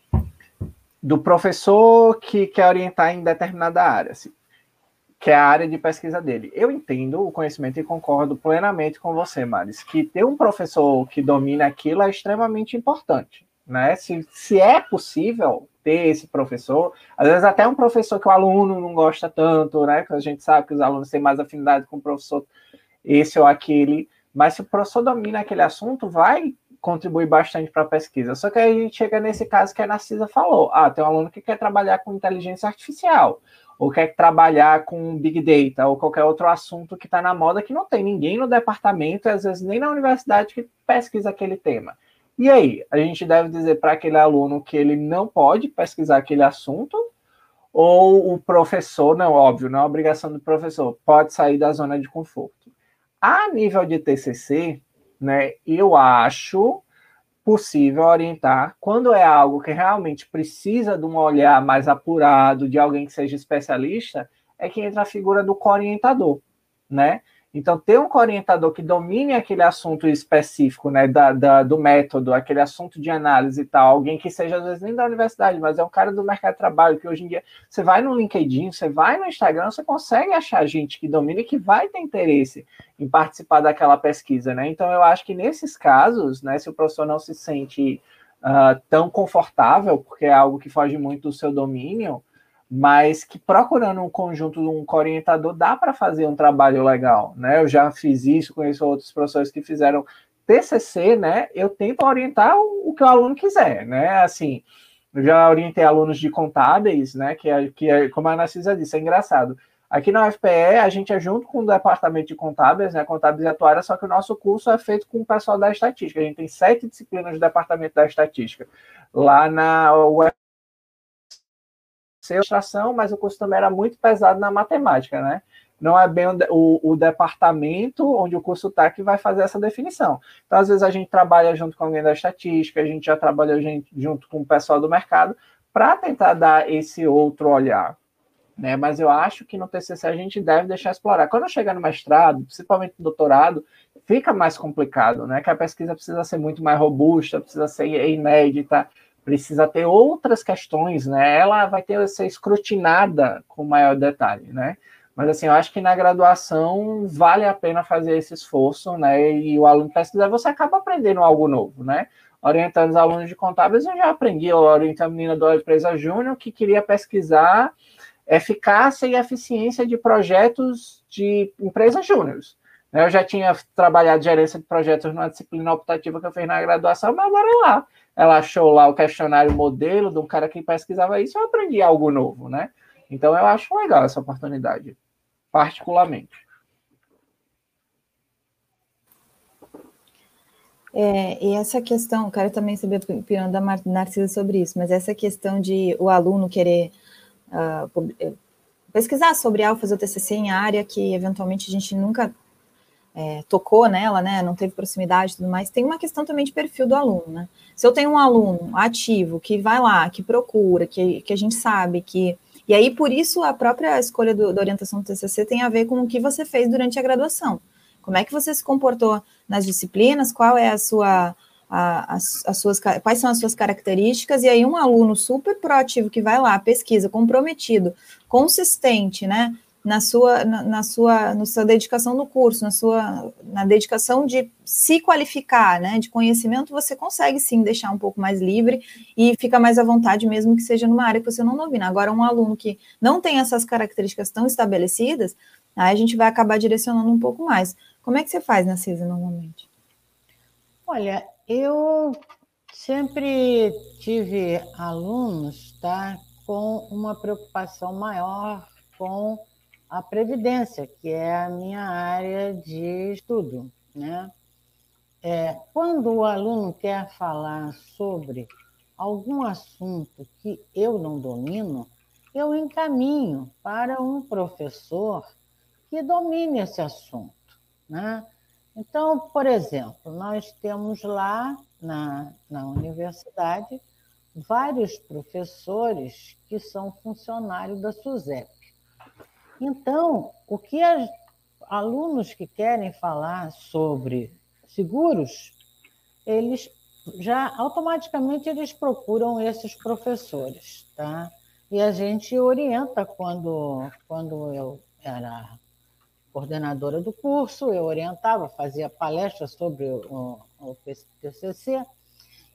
do professor que quer orientar em determinada área, assim, que é a área de pesquisa dele. Eu entendo o conhecimento e concordo plenamente com você, Maris, que ter um professor que domine aquilo é extremamente importante. Né? Se, se é possível ter esse professor, às vezes até um professor que o aluno não gosta tanto, né? Que a gente sabe que os alunos têm mais afinidade com o professor esse ou aquele, mas se o professor domina aquele assunto, vai contribui bastante para a pesquisa. Só que aí a gente chega nesse caso que a Narcisa falou. Ah, tem um aluno que quer trabalhar com inteligência artificial, ou quer trabalhar com Big Data, ou qualquer outro assunto que está na moda que não tem ninguém no departamento, às vezes nem na universidade, que pesquisa aquele tema. E aí, a gente deve dizer para aquele aluno que ele não pode pesquisar aquele assunto, ou o professor, não, óbvio, não é obrigação do professor, pode sair da zona de conforto. A nível de TCC, né? Eu acho possível orientar quando é algo que realmente precisa de um olhar mais apurado, de alguém que seja especialista, é que entra a figura do co-orientador, né? Então, ter um orientador que domine aquele assunto específico, né, da, da, do método, aquele assunto de análise e tal, alguém que seja, às vezes, nem da universidade, mas é um cara do mercado de trabalho, que hoje em dia, você vai no LinkedIn, você vai no Instagram, você consegue achar gente que domine e que vai ter interesse em participar daquela pesquisa, né? Então, eu acho que nesses casos, né, se o professor não se sente uh, tão confortável, porque é algo que foge muito do seu domínio, mas que procurando um conjunto um orientador dá para fazer um trabalho legal, né? Eu já fiz isso, conheço outros professores que fizeram TCC, né? Eu tento orientar o, que o aluno quiser, né? Assim, eu já orientei alunos de contábeis, né? Que é, que é como a Narcisa disse, é engraçado. Aqui na UFPE, a gente é junto com o departamento de contábeis, né? Contábeis e só que o nosso curso é feito com o pessoal da estatística. A gente tem sete disciplinas do departamento da estatística. Lá na UFPE, ser ilustração, mas o curso também era muito pesado na matemática, né? Não é bem o, o departamento onde o curso está que vai fazer essa definição. Então, às vezes, a gente trabalha junto com alguém da estatística, a gente já trabalha junto com o pessoal do mercado para tentar dar esse outro olhar. Né? Mas eu acho que no TCC a gente deve deixar explorar. Quando chegar no mestrado, principalmente no doutorado, fica mais complicado, né? Que a pesquisa precisa ser muito mais robusta, precisa ser inédita, precisa ter outras questões, né? Ela vai ter ser escrutinada com maior detalhe, né? Mas assim, eu acho que na graduação vale a pena fazer esse esforço, né? E o aluno pesquisar, você acaba aprendendo algo novo, né? Orientando os alunos de contábeis, eu já aprendi, eu orientei a menina da empresa Júnior que queria pesquisar eficácia e eficiência de projetos de empresas júniores. Né? Eu já tinha trabalhado gerência de projetos numa disciplina optativa que eu fiz na graduação, mas agora lá. Ela achou lá o questionário modelo de um cara que pesquisava isso, eu aprendi algo novo, né? Então eu acho legal essa oportunidade, particularmente. É, e essa questão, quero também saber a opinião da Narcisa sobre isso, mas essa questão de o aluno querer uh, pesquisar sobre algo, fazer o TCC em área que eventualmente a gente nunca é, tocou nela, né, não teve proximidade e tudo mais, tem uma questão também de perfil do aluno, né? Se eu tenho um aluno ativo que vai lá, que procura, que, que a gente sabe que. E aí, por isso, a própria escolha do, da orientação do TCC tem a ver com o que você fez durante a graduação. Como é que você se comportou nas disciplinas? Qual é a sua. A, as, as suas, quais são as suas características? E aí, um aluno super proativo que vai lá, pesquisa, comprometido, consistente, né? Na sua, na, na, sua, na sua dedicação no curso, na sua, na dedicação de se qualificar, né, de conhecimento, você consegue sim deixar um pouco mais livre e fica mais à vontade, mesmo que seja numa área que você não domina. Agora, um aluno que não tem essas características tão estabelecidas, aí a gente vai acabar direcionando um pouco mais. Como é que você faz na CISA normalmente? Olha, eu sempre tive alunos, tá, com uma preocupação maior com a previdência, que é a minha área de estudo. Né? É, quando o aluno quer falar sobre algum assunto que eu não domino, eu encaminho para um professor que domine esse assunto. Né? Então, por exemplo, nós temos lá na, na universidade vários professores que são funcionários da SUSEP. Então, o que as, alunos que querem falar sobre seguros, eles já automaticamente eles procuram esses professores, tá? E a gente orienta quando, quando eu era coordenadora do curso, eu orientava, fazia palestras sobre o, o PCC,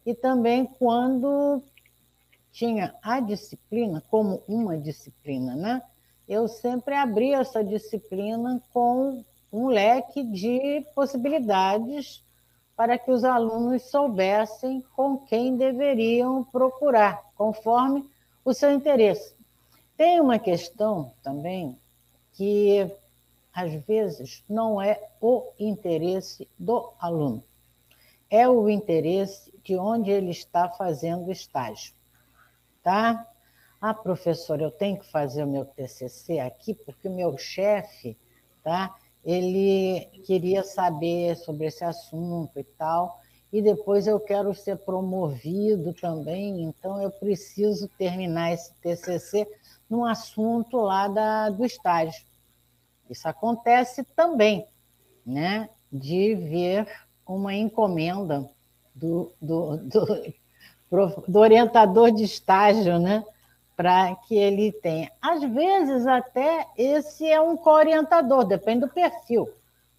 e também quando tinha a disciplina como uma disciplina, né? Eu sempre abri essa disciplina com um leque de possibilidades para que os alunos soubessem com quem deveriam procurar, conforme o seu interesse. Tem uma questão também que, às vezes, não é o interesse do aluno, é o interesse de onde ele está fazendo estágio. Tá? Ah, professor, eu tenho que fazer o meu TCC aqui porque o meu chefe, tá? Ele queria saber sobre esse assunto e tal, e depois eu quero ser promovido também, então eu preciso terminar esse TCC num assunto lá da, do estágio. Isso acontece também, né? De ver uma encomenda do, do, do, do orientador de estágio, né? Para que ele tenha. Às vezes, até esse é um co-orientador, depende do perfil.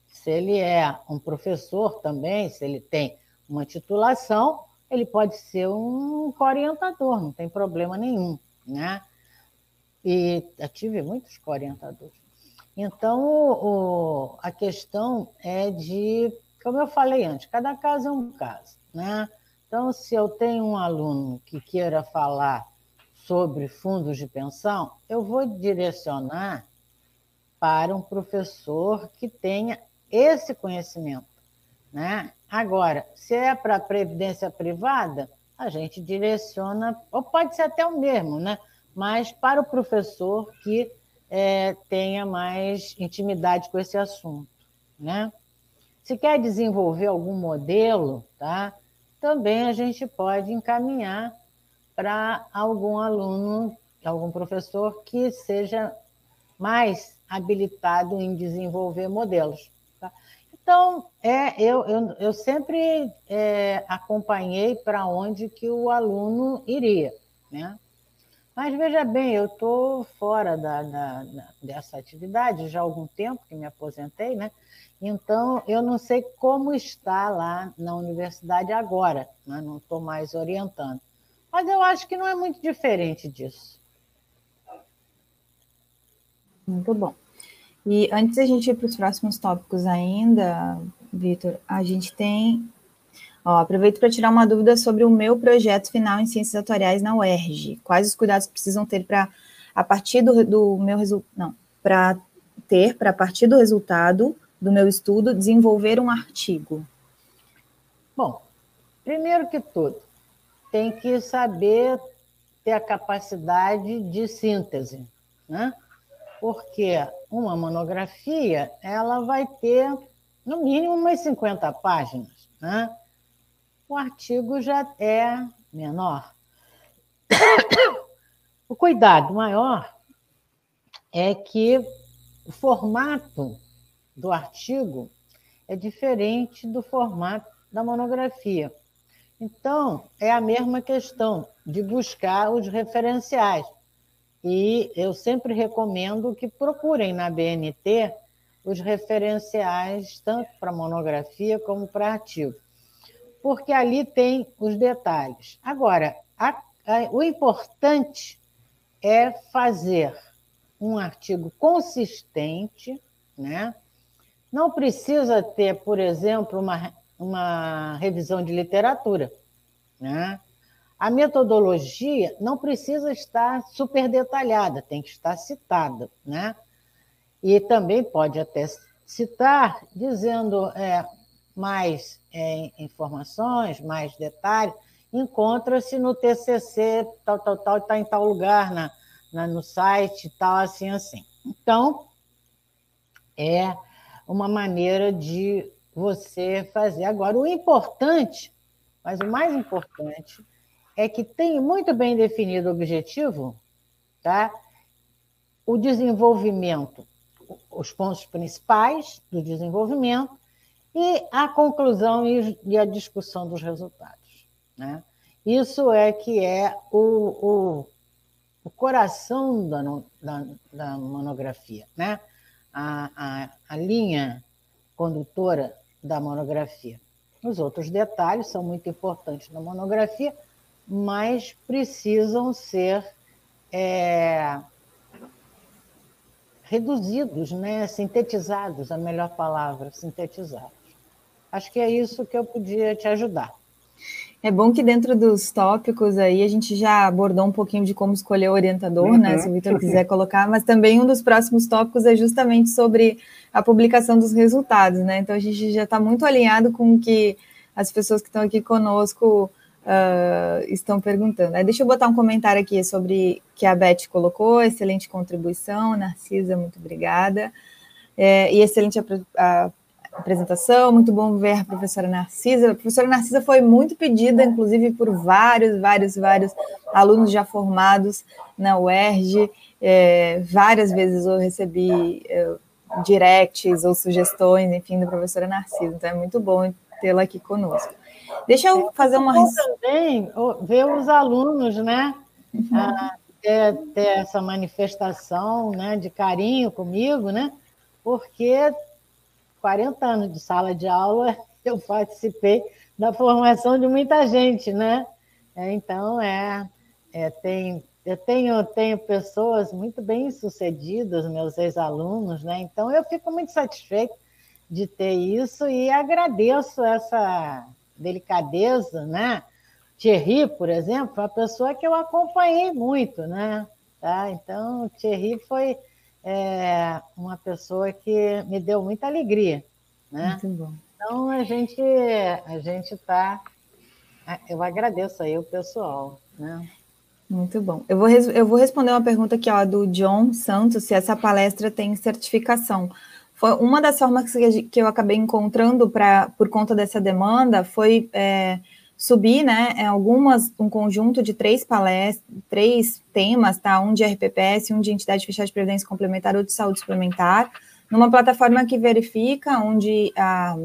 Se ele é um professor também, se ele tem uma titulação, ele pode ser um co-orientador, não tem problema nenhum. Né? E eu tive muitos co-orientadores. Então, o, a questão é de, como eu falei antes, cada caso é um caso. Né? Então, se eu tenho um aluno que queira falar sobre fundos de pensão, eu vou direcionar para um professor que tenha esse conhecimento. Né? Agora, se é para previdência privada, a gente direciona, ou pode ser até o mesmo, né? mas para o professor que é, tenha mais intimidade com esse assunto. Né? Se quer desenvolver algum modelo, tá? também a gente pode encaminhar para algum aluno, algum professor que seja mais habilitado em desenvolver modelos. Tá? Então, é, eu, eu, eu sempre é, acompanhei para onde que o aluno iria. Né? Mas veja bem, eu estou fora da, da, dessa atividade já há algum tempo que me aposentei, né? Então, eu não sei como está lá na universidade agora, né? não estou mais orientando. Mas eu acho que não é muito diferente disso. Muito bom. E antes da gente ir para os próximos tópicos ainda, Vitor, a gente tem. Ó, aproveito para tirar uma dúvida sobre o meu projeto final em Ciências Atuariais na UERJ. Quais os cuidados precisam ter para, a partir do, do meu resultado. Não, para ter, para a partir do resultado do meu estudo, desenvolver um artigo? Bom, primeiro que tudo, tem que saber ter a capacidade de síntese, né? Porque uma monografia, ela vai ter, no mínimo, umas 50 páginas, né? O artigo já é menor. O cuidado maior é que o formato do artigo é diferente do formato da monografia. Então, é a mesma questão de buscar os referenciais. E eu sempre recomendo que procurem na BNT os referenciais, tanto para monografia como para artigo, porque ali tem os detalhes. Agora, a, a, o importante é fazer um artigo consistente, né? Não precisa ter, por exemplo, uma, uma revisão de literatura. Né? A metodologia não precisa estar super detalhada, tem que estar citada. Né? E também pode até citar, dizendo é, mais é, informações, mais detalhes, encontra-se no TCC, tal, tal, tal, está em tal lugar, na, na, no site, tal, assim, assim. Então, é uma maneira de você fazer. Agora, o importante, mas o mais importante, é que tem muito bem definido o objetivo, tá? o desenvolvimento, os pontos principais do desenvolvimento e a conclusão e a discussão dos resultados. Né? Isso é que é o, o, o coração da, da, da monografia. Né? a, a, a linha condutora da monografia. Os outros detalhes são muito importantes na monografia, mas precisam ser é, reduzidos, né? sintetizados, a melhor palavra, sintetizados. Acho que é isso que eu podia te ajudar. É bom que dentro dos tópicos aí a gente já abordou um pouquinho de como escolher o orientador, uhum. né? Se o Vitor quiser colocar, mas também um dos próximos tópicos é justamente sobre a publicação dos resultados, né? Então a gente já está muito alinhado com o que as pessoas que estão aqui conosco uh, estão perguntando. Aí deixa eu botar um comentário aqui sobre que a Beth colocou, excelente contribuição, Narcisa, muito obrigada. É, e excelente a, a apresentação, muito bom ver a professora Narcisa. A professora Narcisa foi muito pedida, inclusive, por vários, vários, vários alunos já formados na UERJ. É, várias vezes eu recebi é, directs ou sugestões, enfim, da professora Narcisa. Então é muito bom tê-la aqui conosco. Deixa eu fazer uma. também ver os alunos, né? Uhum. Ah, ter, ter essa manifestação né, de carinho comigo, né? Porque 40 anos de sala de aula, eu participei da formação de muita gente, né? É, então, é, é, tem, eu tenho, tenho pessoas muito bem sucedidas, meus ex-alunos, né? Então, eu fico muito satisfeito de ter isso e agradeço essa delicadeza, né? Thierry, por exemplo, uma pessoa que eu acompanhei muito, né? Tá? Então, Thierry foi é uma pessoa que me deu muita alegria. Né? Muito bom. Então a gente a gente está. Eu agradeço aí o pessoal. Né? Muito bom. Eu vou, eu vou responder uma pergunta aqui ó, do John Santos, se essa palestra tem certificação. Foi uma das formas que eu acabei encontrando para por conta dessa demanda foi é, subir, né, é, algumas, um conjunto de três palestras, três temas, tá, um de RPPS, um de entidade fechada de previdência complementar, outro de saúde suplementar, numa plataforma que verifica onde a,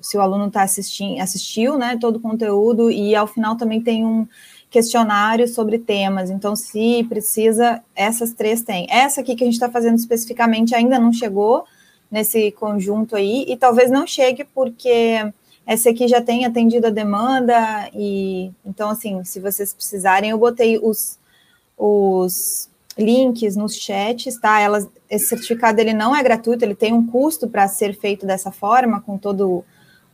se o aluno está assistindo, assistiu, né, todo o conteúdo, e ao final também tem um questionário sobre temas, então se precisa, essas três tem. Essa aqui que a gente está fazendo especificamente ainda não chegou nesse conjunto aí, e talvez não chegue porque essa aqui já tem atendido a demanda, e então, assim, se vocês precisarem, eu botei os, os links nos chats, tá? Elas, esse certificado ele não é gratuito, ele tem um custo para ser feito dessa forma, com todo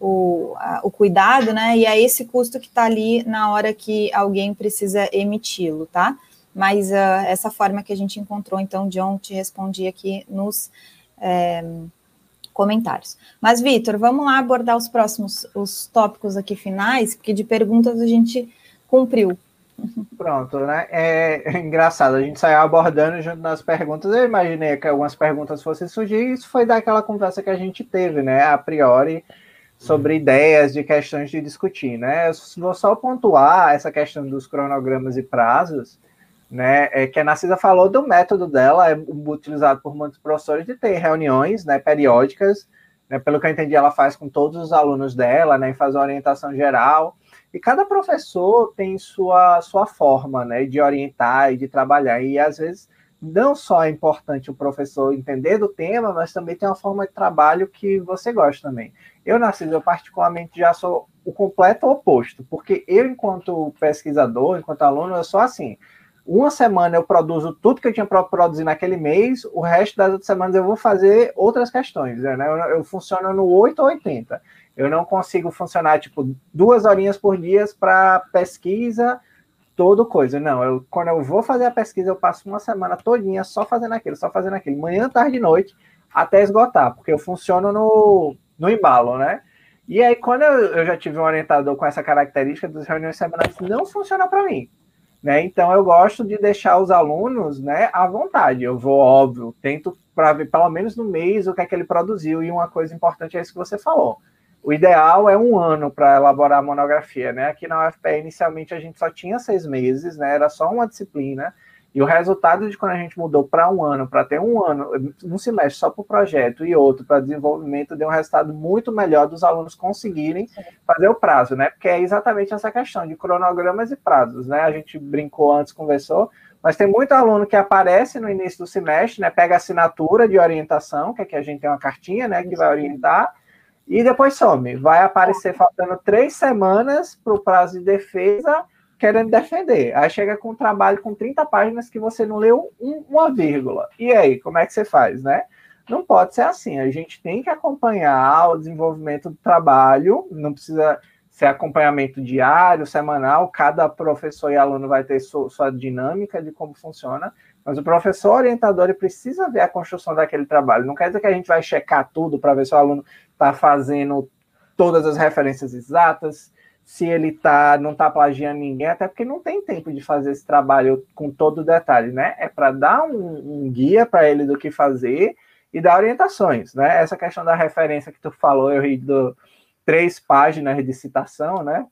o, a, o cuidado, né? E é esse custo que está ali na hora que alguém precisa emiti-lo, tá? Mas uh, essa forma que a gente encontrou, então, John te respondi aqui nos é, comentários. Mas, Vitor, vamos lá abordar os próximos, os tópicos aqui finais, porque de perguntas a gente cumpriu. Pronto, né? É, é engraçado, a gente saiu abordando junto nas perguntas. Eu imaginei que algumas perguntas fossem surgir, e isso foi daquela conversa que a gente teve, né? A priori, sobre ideias de questões de discutir, né? Eu vou só pontuar essa questão dos cronogramas e prazos, né? É que a Narcisa falou do método dela, é utilizado por muitos professores de ter reuniões, né? Periódicas, né? Pelo que eu entendi, ela faz com todos os alunos dela, né? E faz uma orientação geral e cada professor tem sua, sua forma né, de orientar e de trabalhar. E às vezes não só é importante o professor entender do tema, mas também tem uma forma de trabalho que você gosta também. Eu, Narciso, eu particularmente já sou o completo oposto, porque eu, enquanto pesquisador, enquanto aluno, eu sou assim. Uma semana eu produzo tudo que eu tinha para produzir naquele mês, o resto das outras semanas eu vou fazer outras questões. Né? Eu, eu funciono no 8 ou 80. Eu não consigo funcionar, tipo, duas horinhas por dia para pesquisa, todo coisa. Não, eu, quando eu vou fazer a pesquisa, eu passo uma semana todinha só fazendo aquilo, só fazendo aquilo, manhã, tarde e noite, até esgotar, porque eu funciono no, no embalo, né? E aí, quando eu, eu já tive um orientador com essa característica das reuniões semanais, não funciona para mim. Né? Então, eu gosto de deixar os alunos né, à vontade. Eu vou, óbvio, tento para ver pelo menos no mês o que é que ele produziu. E uma coisa importante é isso que você falou o ideal é um ano para elaborar a monografia, né? Aqui na UFPE, inicialmente, a gente só tinha seis meses, né? Era só uma disciplina. E o resultado de quando a gente mudou para um ano, para ter um ano, um semestre só para o projeto e outro para desenvolvimento, deu um resultado muito melhor dos alunos conseguirem fazer o prazo, né? Porque é exatamente essa questão de cronogramas e prazos, né? A gente brincou antes, conversou, mas tem muito aluno que aparece no início do semestre, né? Pega a assinatura de orientação, que é que a gente tem uma cartinha, né? Que vai orientar e depois some. Vai aparecer faltando três semanas para o prazo de defesa, querendo defender. Aí chega com um trabalho com 30 páginas que você não leu um, uma vírgula. E aí, como é que você faz, né? Não pode ser assim. A gente tem que acompanhar o desenvolvimento do trabalho, não precisa ser acompanhamento diário, semanal, cada professor e aluno vai ter sua, sua dinâmica de como funciona, mas o professor orientador precisa ver a construção daquele trabalho. Não quer dizer que a gente vai checar tudo para ver se o aluno está fazendo todas as referências exatas, se ele tá, não está plagiando ninguém, até porque não tem tempo de fazer esse trabalho com todo o detalhe, né? É para dar um, um guia para ele do que fazer e dar orientações, né? Essa questão da referência que tu falou, eu ri do três páginas de citação, né?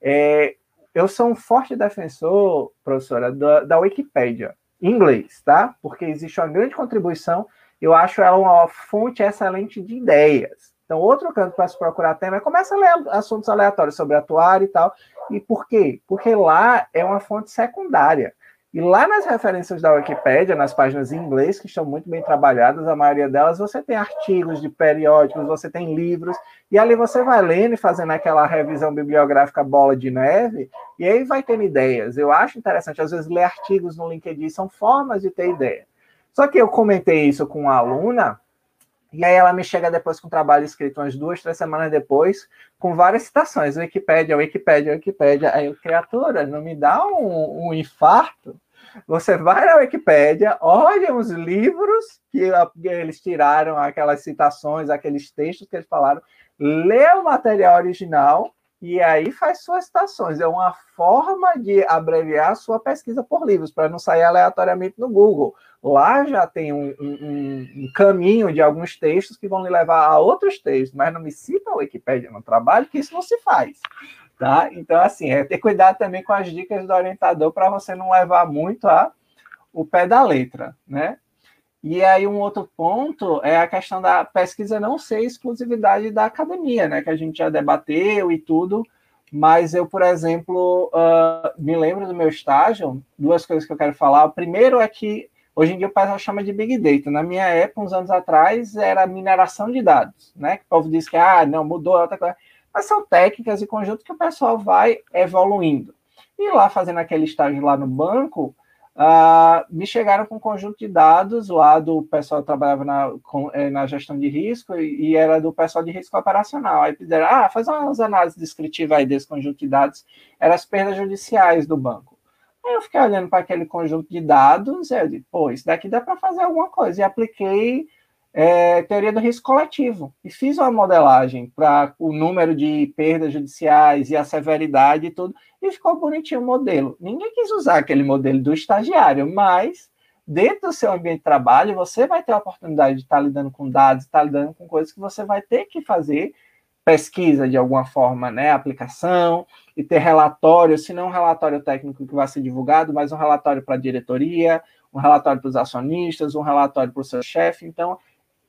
É, eu sou um forte defensor, professora, da, da Wikipédia, em inglês, tá? Porque existe uma grande contribuição, eu acho ela uma fonte excelente de ideias. Então, outro canto para se procurar tema é começa a ler assuntos aleatórios sobre atuar e tal. E por quê? Porque lá é uma fonte secundária. E lá nas referências da Wikipédia, nas páginas em inglês, que estão muito bem trabalhadas, a maioria delas, você tem artigos de periódicos, você tem livros, e ali você vai lendo e fazendo aquela revisão bibliográfica bola de neve, e aí vai tendo ideias. Eu acho interessante, às vezes, ler artigos no LinkedIn são formas de ter ideia. Só que eu comentei isso com uma aluna, e aí ela me chega depois com um trabalho escrito umas duas, três semanas depois, com várias citações, Wikipédia, Wikipédia, Wikipédia. Aí criatura, não me dá um, um infarto? Você vai na Wikipédia, olha os livros que eles tiraram, aquelas citações, aqueles textos que eles falaram, lê o material original e aí faz suas citações. É uma forma de abreviar sua pesquisa por livros, para não sair aleatoriamente no Google. Lá já tem um, um, um, caminho de alguns textos que vão lhe levar a outros textos, mas não me cita a Wikipédia no trabalho, que isso não se faz. Tá? Então, assim, é ter cuidado também com as dicas do orientador para você não levar muito a o pé da letra, né? E aí um outro ponto é a questão da pesquisa não ser exclusividade da academia, né? Que a gente já debateu e tudo, mas eu, por exemplo, uh, me lembro do meu estágio, duas coisas que eu quero falar. O primeiro é que hoje em dia o pessoal chama de Big Data. Na minha época, uns anos atrás, era mineração de dados, né? Que o povo diz que, ah, não, mudou, outra coisa. Mas são técnicas e conjuntos que o pessoal vai evoluindo. E lá, fazendo aquele estágio lá no banco, uh, me chegaram com um conjunto de dados lá do pessoal que trabalhava na, com, eh, na gestão de risco e, e, era do pessoal de risco operacional. Aí pediram, ah, faz umas análises descritivas aí desse conjunto de dados, eram as perdas judiciais do banco. Aí eu fiquei olhando para aquele conjunto de dados, e eu disse, pô, isso daqui dá para fazer alguma coisa. E apliquei é, teoria do risco coletivo. E fiz uma modelagem para o número de perdas judiciais e a severidade e tudo, e ficou bonitinho o modelo. Ninguém quis usar aquele modelo do estagiário, mas dentro do seu ambiente de trabalho, você vai ter a oportunidade de estar lidando com dados, estar lidando com coisas que você vai ter que fazer pesquisa de alguma forma, né, aplicação, e ter relatório, se não um relatório técnico que vai ser divulgado, mas um relatório para a diretoria, um relatório para os acionistas, um relatório para o seu chefe. Então,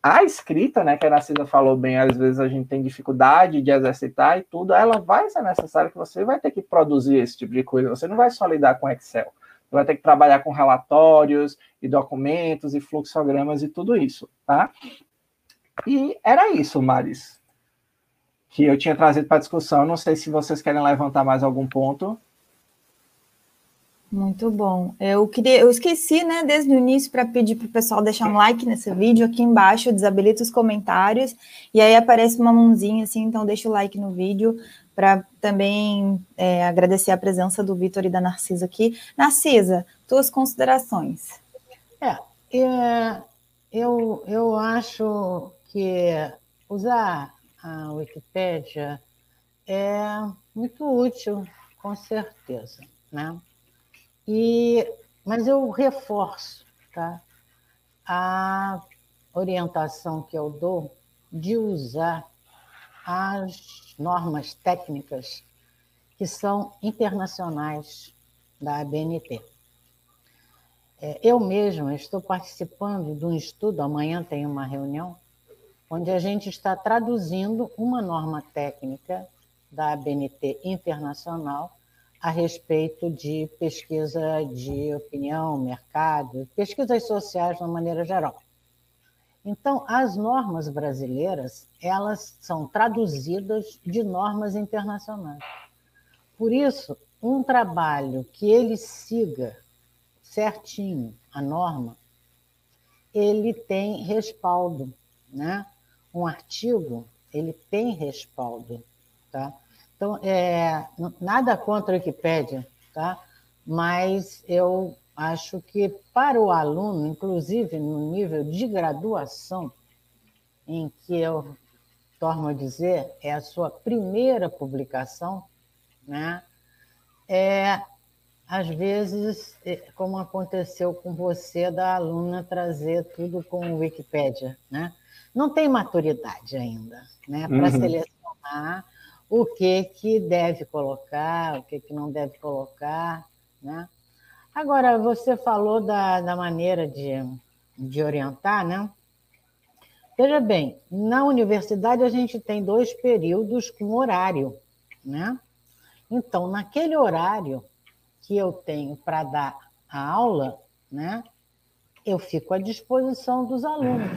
a escrita, né, que a Narcisa falou bem, às vezes a gente tem dificuldade de exercitar e tudo, ela vai ser necessária que você vai ter que produzir esse tipo de coisa. Você não vai só lidar com Excel. Você vai ter que trabalhar com relatórios e documentos e fluxogramas e tudo isso, tá? E era isso, Maris, que eu tinha trazido para discussão. Não sei se vocês querem levantar mais algum ponto. Muito bom. Eu queria, eu esqueci, né, desde o início para pedir para o pessoal deixar um like nesse vídeo. Aqui embaixo desabilita os comentários e aí aparece uma mãozinha assim, então deixa o like no vídeo para também é, agradecer a presença do Vitor e da Narcisa aqui. Narcisa, tuas considerações. É, é, eu, eu acho que usar a Wikipédia é muito útil, com certeza, né? E, mas eu reforço tá? a orientação que eu dou de usar as normas técnicas que são internacionais da ABNT. É, eu mesma estou participando de um estudo, amanhã tem uma reunião, onde a gente está traduzindo uma norma técnica da ABNT internacional a respeito de pesquisa de opinião, mercado, pesquisas sociais de uma maneira geral. Então, as normas brasileiras, elas são traduzidas de normas internacionais. Por isso, um trabalho que ele siga certinho a norma, ele tem respaldo, né? Um artigo, ele tem respaldo, tá? Então, é, nada contra a Wikipédia, tá? mas eu acho que para o aluno, inclusive no nível de graduação, em que eu torno a dizer, é a sua primeira publicação, né? É, às vezes, é, como aconteceu com você, da aluna trazer tudo com o Wikipédia, né? Não tem maturidade ainda, né? Para uhum. selecionar o que, que deve colocar, o que, que não deve colocar. Né? Agora, você falou da, da maneira de, de orientar, né? Veja bem, na universidade a gente tem dois períodos com horário, né? Então, naquele horário que eu tenho para dar a aula, né? Eu fico à disposição dos alunos,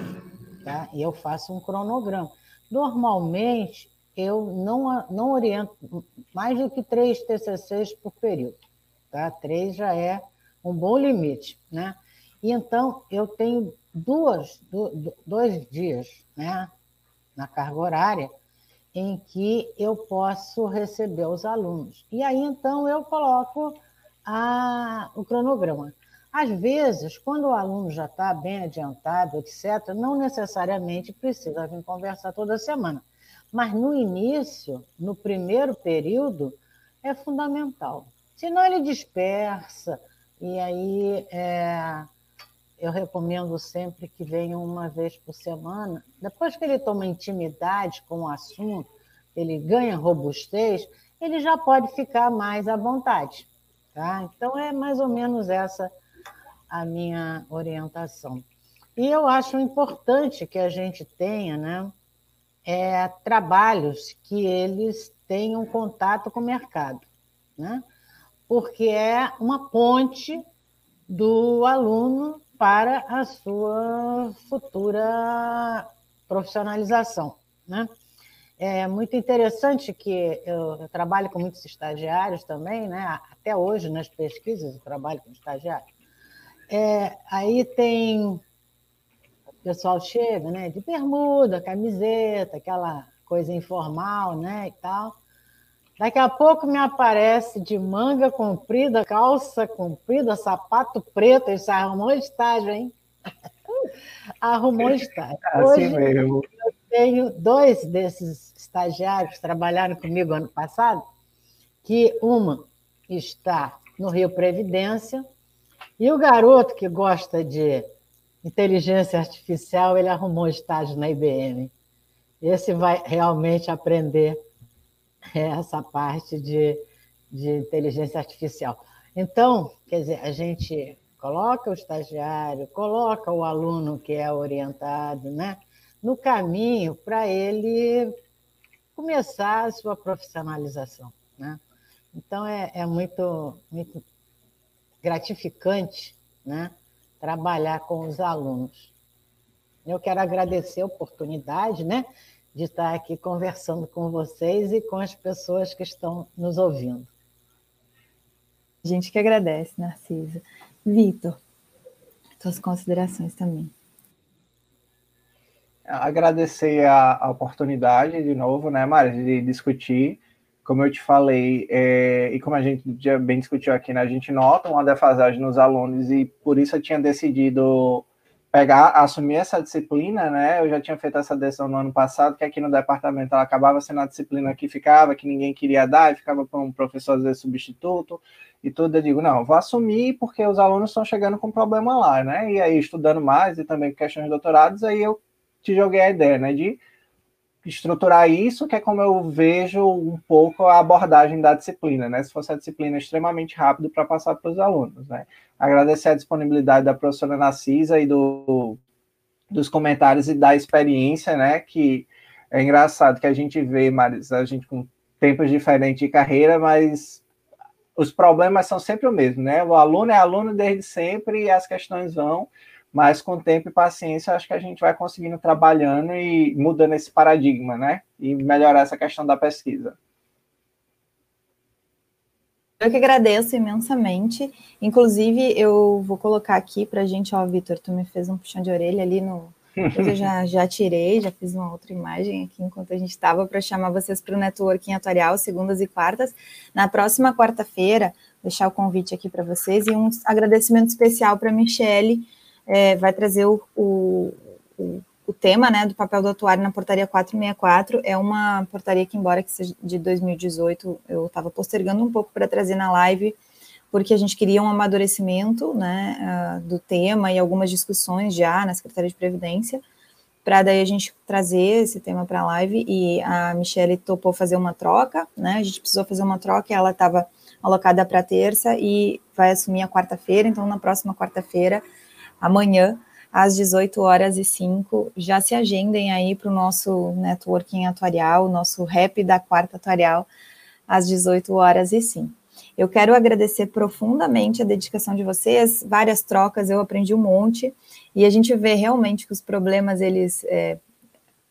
tá? E eu faço um cronograma. Normalmente, eu não, não oriento mais do que três TCCs por período. Tá? Três já é um bom limite. Né? E então eu tenho duas, dois dias né, na carga horária em que eu posso receber os alunos. E aí então eu coloco a, o cronograma. Às vezes, quando o aluno já está bem adiantado, etc., não necessariamente precisa vir conversar toda semana. Mas no início, no primeiro período, é fundamental. Senão ele dispersa, e aí é, eu recomendo sempre que venha uma vez por semana. Depois que ele toma intimidade com o assunto, ele ganha robustez, ele já pode ficar mais à vontade. Tá? Então, é mais ou menos essa a minha orientação. E eu acho importante que a gente tenha, né? É, trabalhos que eles tenham contato com o mercado, né? porque é uma ponte do aluno para a sua futura profissionalização. Né? É muito interessante que eu, eu, trabalho com muitos estagiários também, né? até hoje nas pesquisas eu trabalho com estagiários. é, aí tem. O pessoal chega, né? De bermuda, camiseta, aquela coisa informal, né? E tal. Daqui a pouco me aparece de manga comprida, calça comprida, sapato preto. Isso arrumou estágio, hein? arrumou estágio. Assim Hoje, mesmo. Eu tenho dois desses estagiários que trabalharam comigo ano passado, que uma está no Rio Previdência, e o garoto que gosta de inteligência artificial, ele arrumou estágio na IBM. Esse vai realmente aprender essa parte de, de inteligência artificial. Então, quer dizer, a gente coloca o estagiário, coloca o aluno que é orientado, né, no caminho para ele começar a sua profissionalização, né? Então é, é muito, muito gratificante, né, trabalhar com os alunos. Eu quero agradecer a oportunidade, né, de estar aqui conversando com vocês e com as pessoas que estão nos ouvindo. A gente que agradece, Narcisa. Vitor, suas considerações também. Agradecer a, a, oportunidade de novo, né, Mari, de discutir. Como eu te falei, é, e como a gente já bem discutiu aqui, né, a gente nota uma defasagem nos alunos e por isso eu tinha decidido pegar, assumir essa disciplina, né? Eu já tinha feito essa decisão no ano passado, que aqui no departamento ela acabava sendo a disciplina que ficava, que ninguém queria dar, e ficava para um professor às substituto e tudo. Eu digo, não, vou assumir porque os alunos estão chegando com problema lá, né? E aí, estudando mais e também questões de doutorados, aí eu te joguei a ideia, né? De estruturar isso, que é como eu vejo um pouco a abordagem da disciplina, né? Se fosse a disciplina extremamente rápido para passar para os alunos, né? Agradecer a disponibilidade da professora Narcisa e do, dos comentários e da experiência, né? Que é engraçado que a gente vê, Maris, a gente com tempos diferentes de carreira, mas os problemas são sempre o mesmo, né? O aluno é aluno desde sempre e as questões vão mas com tempo e paciência, acho que a gente vai conseguindo trabalhando e mudando esse paradigma, né? E melhorar essa questão da pesquisa. Eu que agradeço imensamente. Inclusive, eu vou colocar aqui para a gente, ó, Vitor, tu me fez um puxão de orelha ali no. Eu já, já tirei, já fiz uma outra imagem aqui enquanto a gente estava para chamar vocês para o networking atuarial, segundas e quartas. Na próxima quarta-feira, deixar o convite aqui para vocês e um agradecimento especial para a Michele é, vai trazer o, o, o, tema né, do papel do atuário na portaria 464. É uma portaria que, embora que seja de 2018, eu estava postergando um pouco para trazer na live, porque a gente queria um amadurecimento né, uh, do tema e algumas discussões já na Secretaria de Previdência, para daí a gente trazer esse tema para a live, e a Michelle topou fazer uma troca, né, a gente precisou fazer uma troca, ela estava alocada para terça e vai assumir a quarta-feira, então na próxima quarta-feira amanhã, às 18 horas e 5. Já se agendem aí para o nosso networking atuarial, nosso rap da quarta atuarial, às 18 horas e 5. Eu quero agradecer profundamente a dedicação de vocês, várias trocas, eu aprendi um monte, e a gente vê realmente que os problemas, eles é,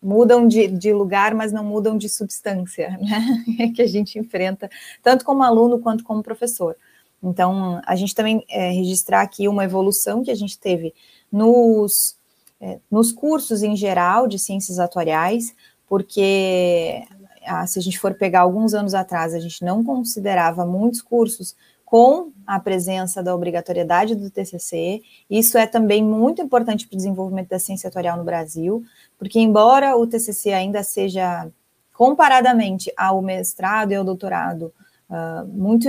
mudam de, de, lugar, mas não mudam de substância, né, que a gente enfrenta, tanto como aluno quanto como professor. Então, a gente também é, registrar aqui uma evolução que a gente teve nos, é, nos cursos em geral de ciências atuariais, porque ah, se a gente for pegar alguns anos atrás, a gente não considerava muitos cursos com a presença da obrigatoriedade do TCC. Isso é também muito importante para o desenvolvimento da ciência atuarial no Brasil, porque embora o TCC ainda seja comparadamente ao mestrado e ao doutorado uh, muito,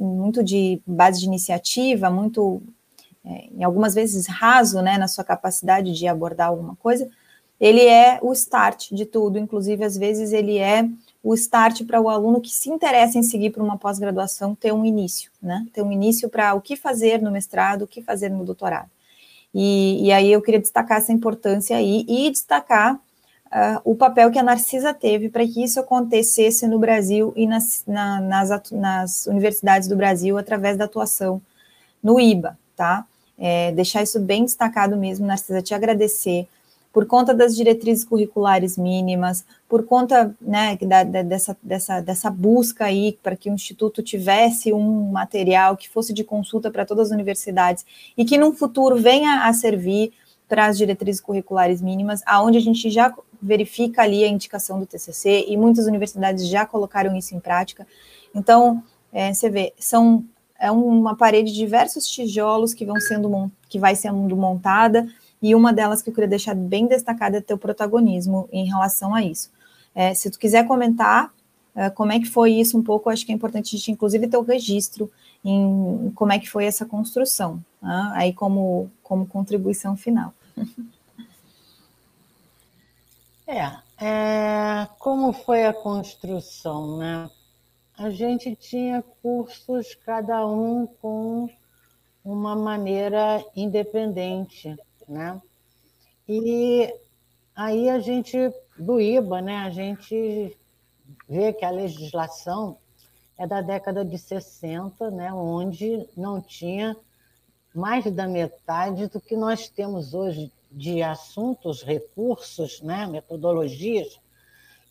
muito de base de iniciativa, muito, é, em algumas vezes, raso né, na sua capacidade de abordar alguma coisa, ele é o start de tudo, inclusive, às vezes, ele é o start para o aluno que se interessa em seguir para uma pós-graduação ter um início, né? Ter um início para o que fazer no mestrado, o que fazer no doutorado. E, e aí eu queria destacar essa importância aí e destacar uh, o papel que a Narcisa teve para que isso acontecesse no Brasil e nas, na, nas, nas, universidades do Brasil através da atuação no IBA, tá? É, deixar isso bem destacado mesmo, Narcisa, te agradecer por conta das diretrizes curriculares mínimas, por conta né, da, da, dessa, dessa, dessa busca aí para que o Instituto tivesse um material que fosse de consulta para todas as universidades e que no futuro venha a servir para as diretrizes curriculares mínimas, aonde a gente já verifica ali a indicação do TCC e muitas universidades já colocaram isso em prática. Então, é, você vê, são é uma parede de diversos tijolos que vão sendo que vai sendo montada e uma delas que eu queria deixar bem destacada é teu protagonismo em relação a isso. É, se tu quiser comentar é, como é que foi isso um pouco, acho que é importante a gente, inclusive, ter o registro em como é que foi essa construção, né? aí como, como contribuição final. É, é, como foi a construção, né? A gente tinha cursos, cada um com uma maneira independente né? E aí a gente, do IBA, né, a gente vê que a legislação é da década de 60, né, onde não tinha mais da metade do que nós temos hoje de assuntos, recursos, né, metodologias.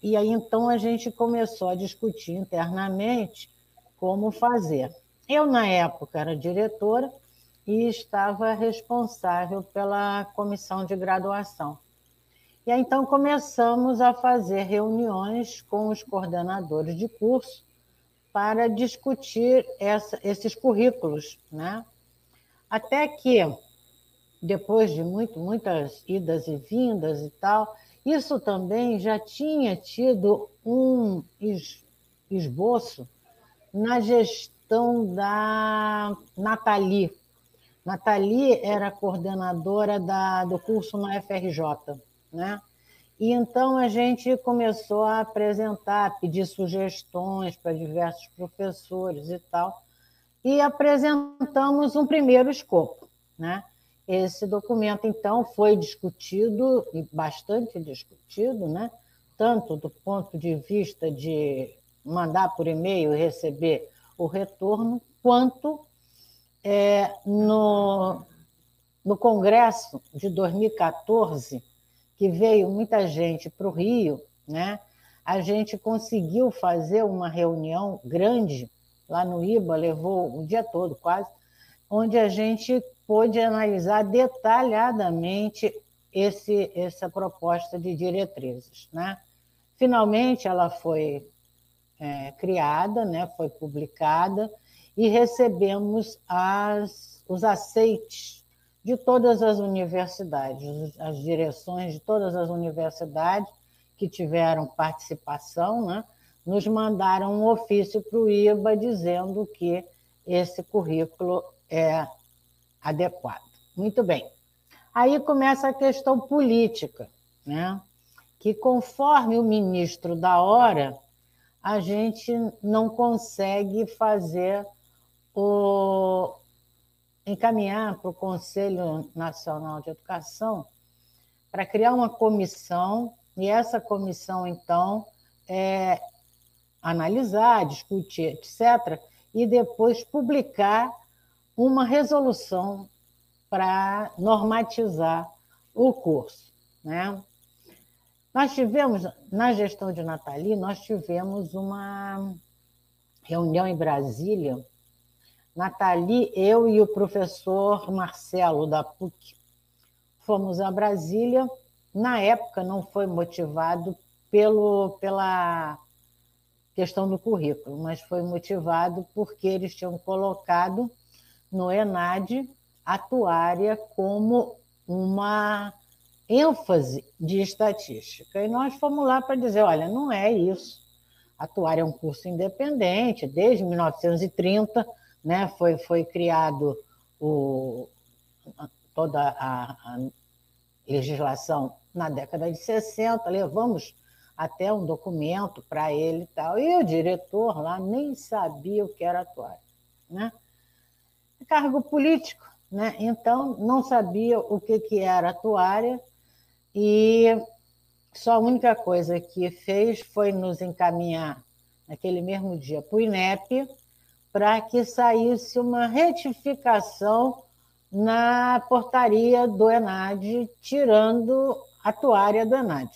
E aí então a gente começou a discutir internamente como fazer. Eu, na época, era diretora, e estava responsável pela comissão de graduação. E aí, então começamos a fazer reuniões com os coordenadores de curso para discutir essa, esses currículos, né? Até que, depois de muito, muitas idas e vindas e tal, isso também já tinha tido um esboço na gestão da Nathalie, Nathalie era coordenadora da, do curso na FRJ, né? E então a gente começou a apresentar, pedir sugestões para diversos professores e tal, e apresentamos um primeiro escopo, né? Esse documento, então, foi discutido, e bastante discutido, né? tanto do ponto de vista de mandar por e-mail e receber o retorno, quanto é, no, no Congresso de 2014, que veio muita gente para o Rio, né? a gente conseguiu fazer uma reunião grande lá no IBA, levou o dia todo quase, onde a gente pôde analisar detalhadamente esse, essa proposta de diretrizes. Né? Finalmente, ela foi é, criada, né? foi publicada, e recebemos as, os aceites de todas as universidades, as direções de todas as universidades que tiveram participação, né, nos mandaram um ofício para o IBA dizendo que esse currículo é adequado. Muito bem. Aí começa a questão política, né? que conforme o ministro da hora, a gente não consegue fazer o, encaminhar para o Conselho Nacional de Educação para criar uma comissão, e essa comissão, então, é, analisar, discutir, etc., e depois publicar uma resolução para normatizar o curso. Né? Nós tivemos, na gestão de Nathalie, nós tivemos uma reunião em Brasília Nathalie, eu e o professor Marcelo, da PUC, fomos a Brasília. Na época, não foi motivado pelo, pela questão do currículo, mas foi motivado porque eles tinham colocado no ENAD atuária como uma ênfase de estatística. E nós fomos lá para dizer: olha, não é isso. Atuária é um curso independente, desde 1930 né, foi, foi criado o, toda a, a legislação na década de 60, levamos até um documento para ele e tal, e o diretor lá nem sabia o que era atuário. Né? Cargo político, né? então não sabia o que, que era atuária, e só a única coisa que fez foi nos encaminhar naquele mesmo dia para o INEP, para que saísse uma retificação na portaria do ENAD, tirando a atuária do ENAD.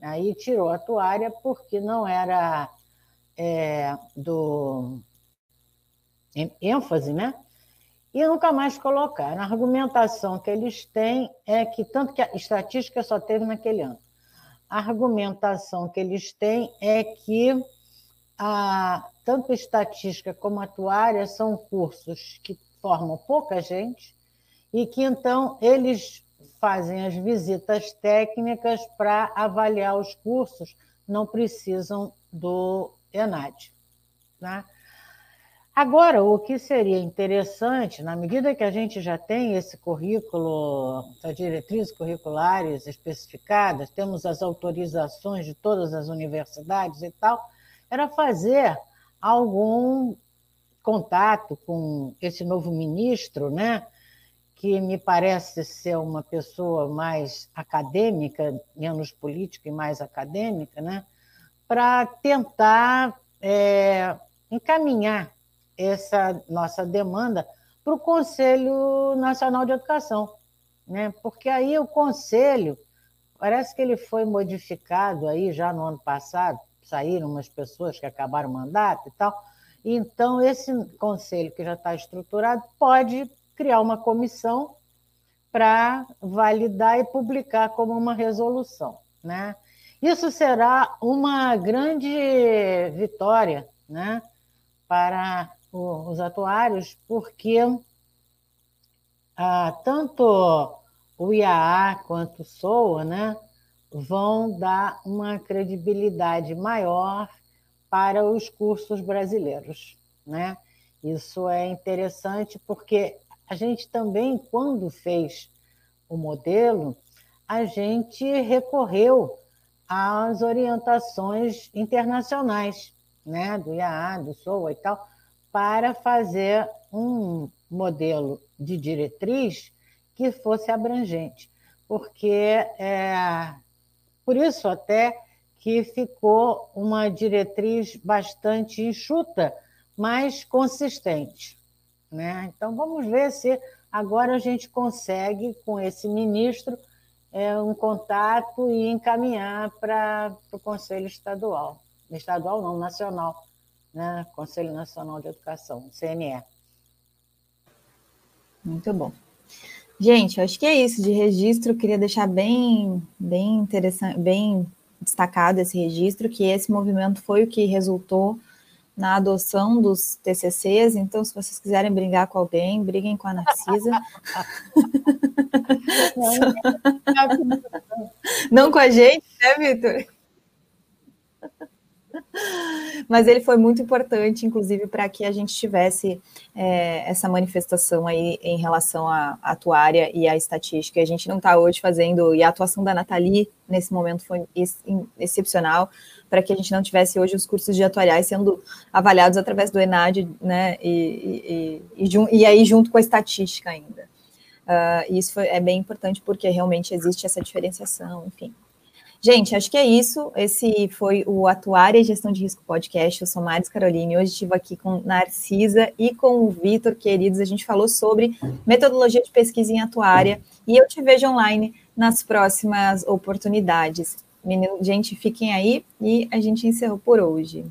Aí tirou a atuária porque não era é, do ênfase, né? E nunca mais colocaram. A argumentação que eles têm é que, tanto que a estatística só teve naquele ano, a argumentação que eles têm é que a, tanto estatística como atuária são cursos que formam pouca gente e que então eles fazem as visitas técnicas para avaliar os cursos, não precisam do ENAD. Né? Agora, o que seria interessante, na medida que a gente já tem esse currículo, as diretrizes curriculares especificadas, temos as autorizações de todas as universidades e tal, era fazer algum contato com esse novo ministro, né? que me parece ser uma pessoa mais acadêmica, menos política e mais acadêmica, né? para tentar é, encaminhar essa nossa demanda para o Conselho Nacional de Educação, né? porque aí o Conselho, parece que ele foi modificado aí já no ano passado, saíram umas pessoas que acabaram o mandato e tal, então esse Conselho que já está estruturado pode criar uma comissão para validar e publicar como uma resolução. Né? Isso será uma grande vitória né, para os atuários, porque ah, tanto o IAA quanto o SOA né, vão dar uma credibilidade maior para os cursos brasileiros. Né? Isso é interessante porque a gente também, quando fez o modelo, a gente recorreu às orientações internacionais, né, do IAA, do SOA e tal, para fazer um modelo de diretriz que fosse abrangente, porque é por isso até que ficou uma diretriz bastante enxuta, mas consistente. Né? Então, vamos ver se agora a gente consegue, com esse ministro, é, um contato e encaminhar para o Conselho Estadual. Estadual não, nacional, né? Conselho Nacional de Educação, CNE. Muito bom. Gente, acho que é isso de registro. Queria deixar bem, bem interessante, bem destacado esse registro, que esse movimento foi o que resultou na adoção dos TCCs. Então, se vocês quiserem brigar com alguém, briguem com a Narcisa. Não com a gente, né, Vitor? Mas ele foi muito importante, inclusive, para que a gente tivesse é, essa manifestação aí em relação à atuária e à estatística. A gente não está hoje fazendo, e a atuação da Nathalie nesse momento foi ex excepcional, para que a gente não tivesse hoje os cursos de atuariais sendo avaliados através do ENAD, né, e, e, e, e aí junto com a estatística ainda. Uh, isso foi, é bem importante porque realmente existe essa diferenciação, enfim. Gente, acho que é isso. Esse foi o Atuária e Gestão de Risco Podcast. Eu sou Maris Caroline. Hoje estive aqui com Narcisa e com o Vitor, queridos. A gente falou sobre metodologia de pesquisa em atuária. E eu te vejo online nas próximas oportunidades. Menino, gente, fiquem aí e a gente encerrou por hoje.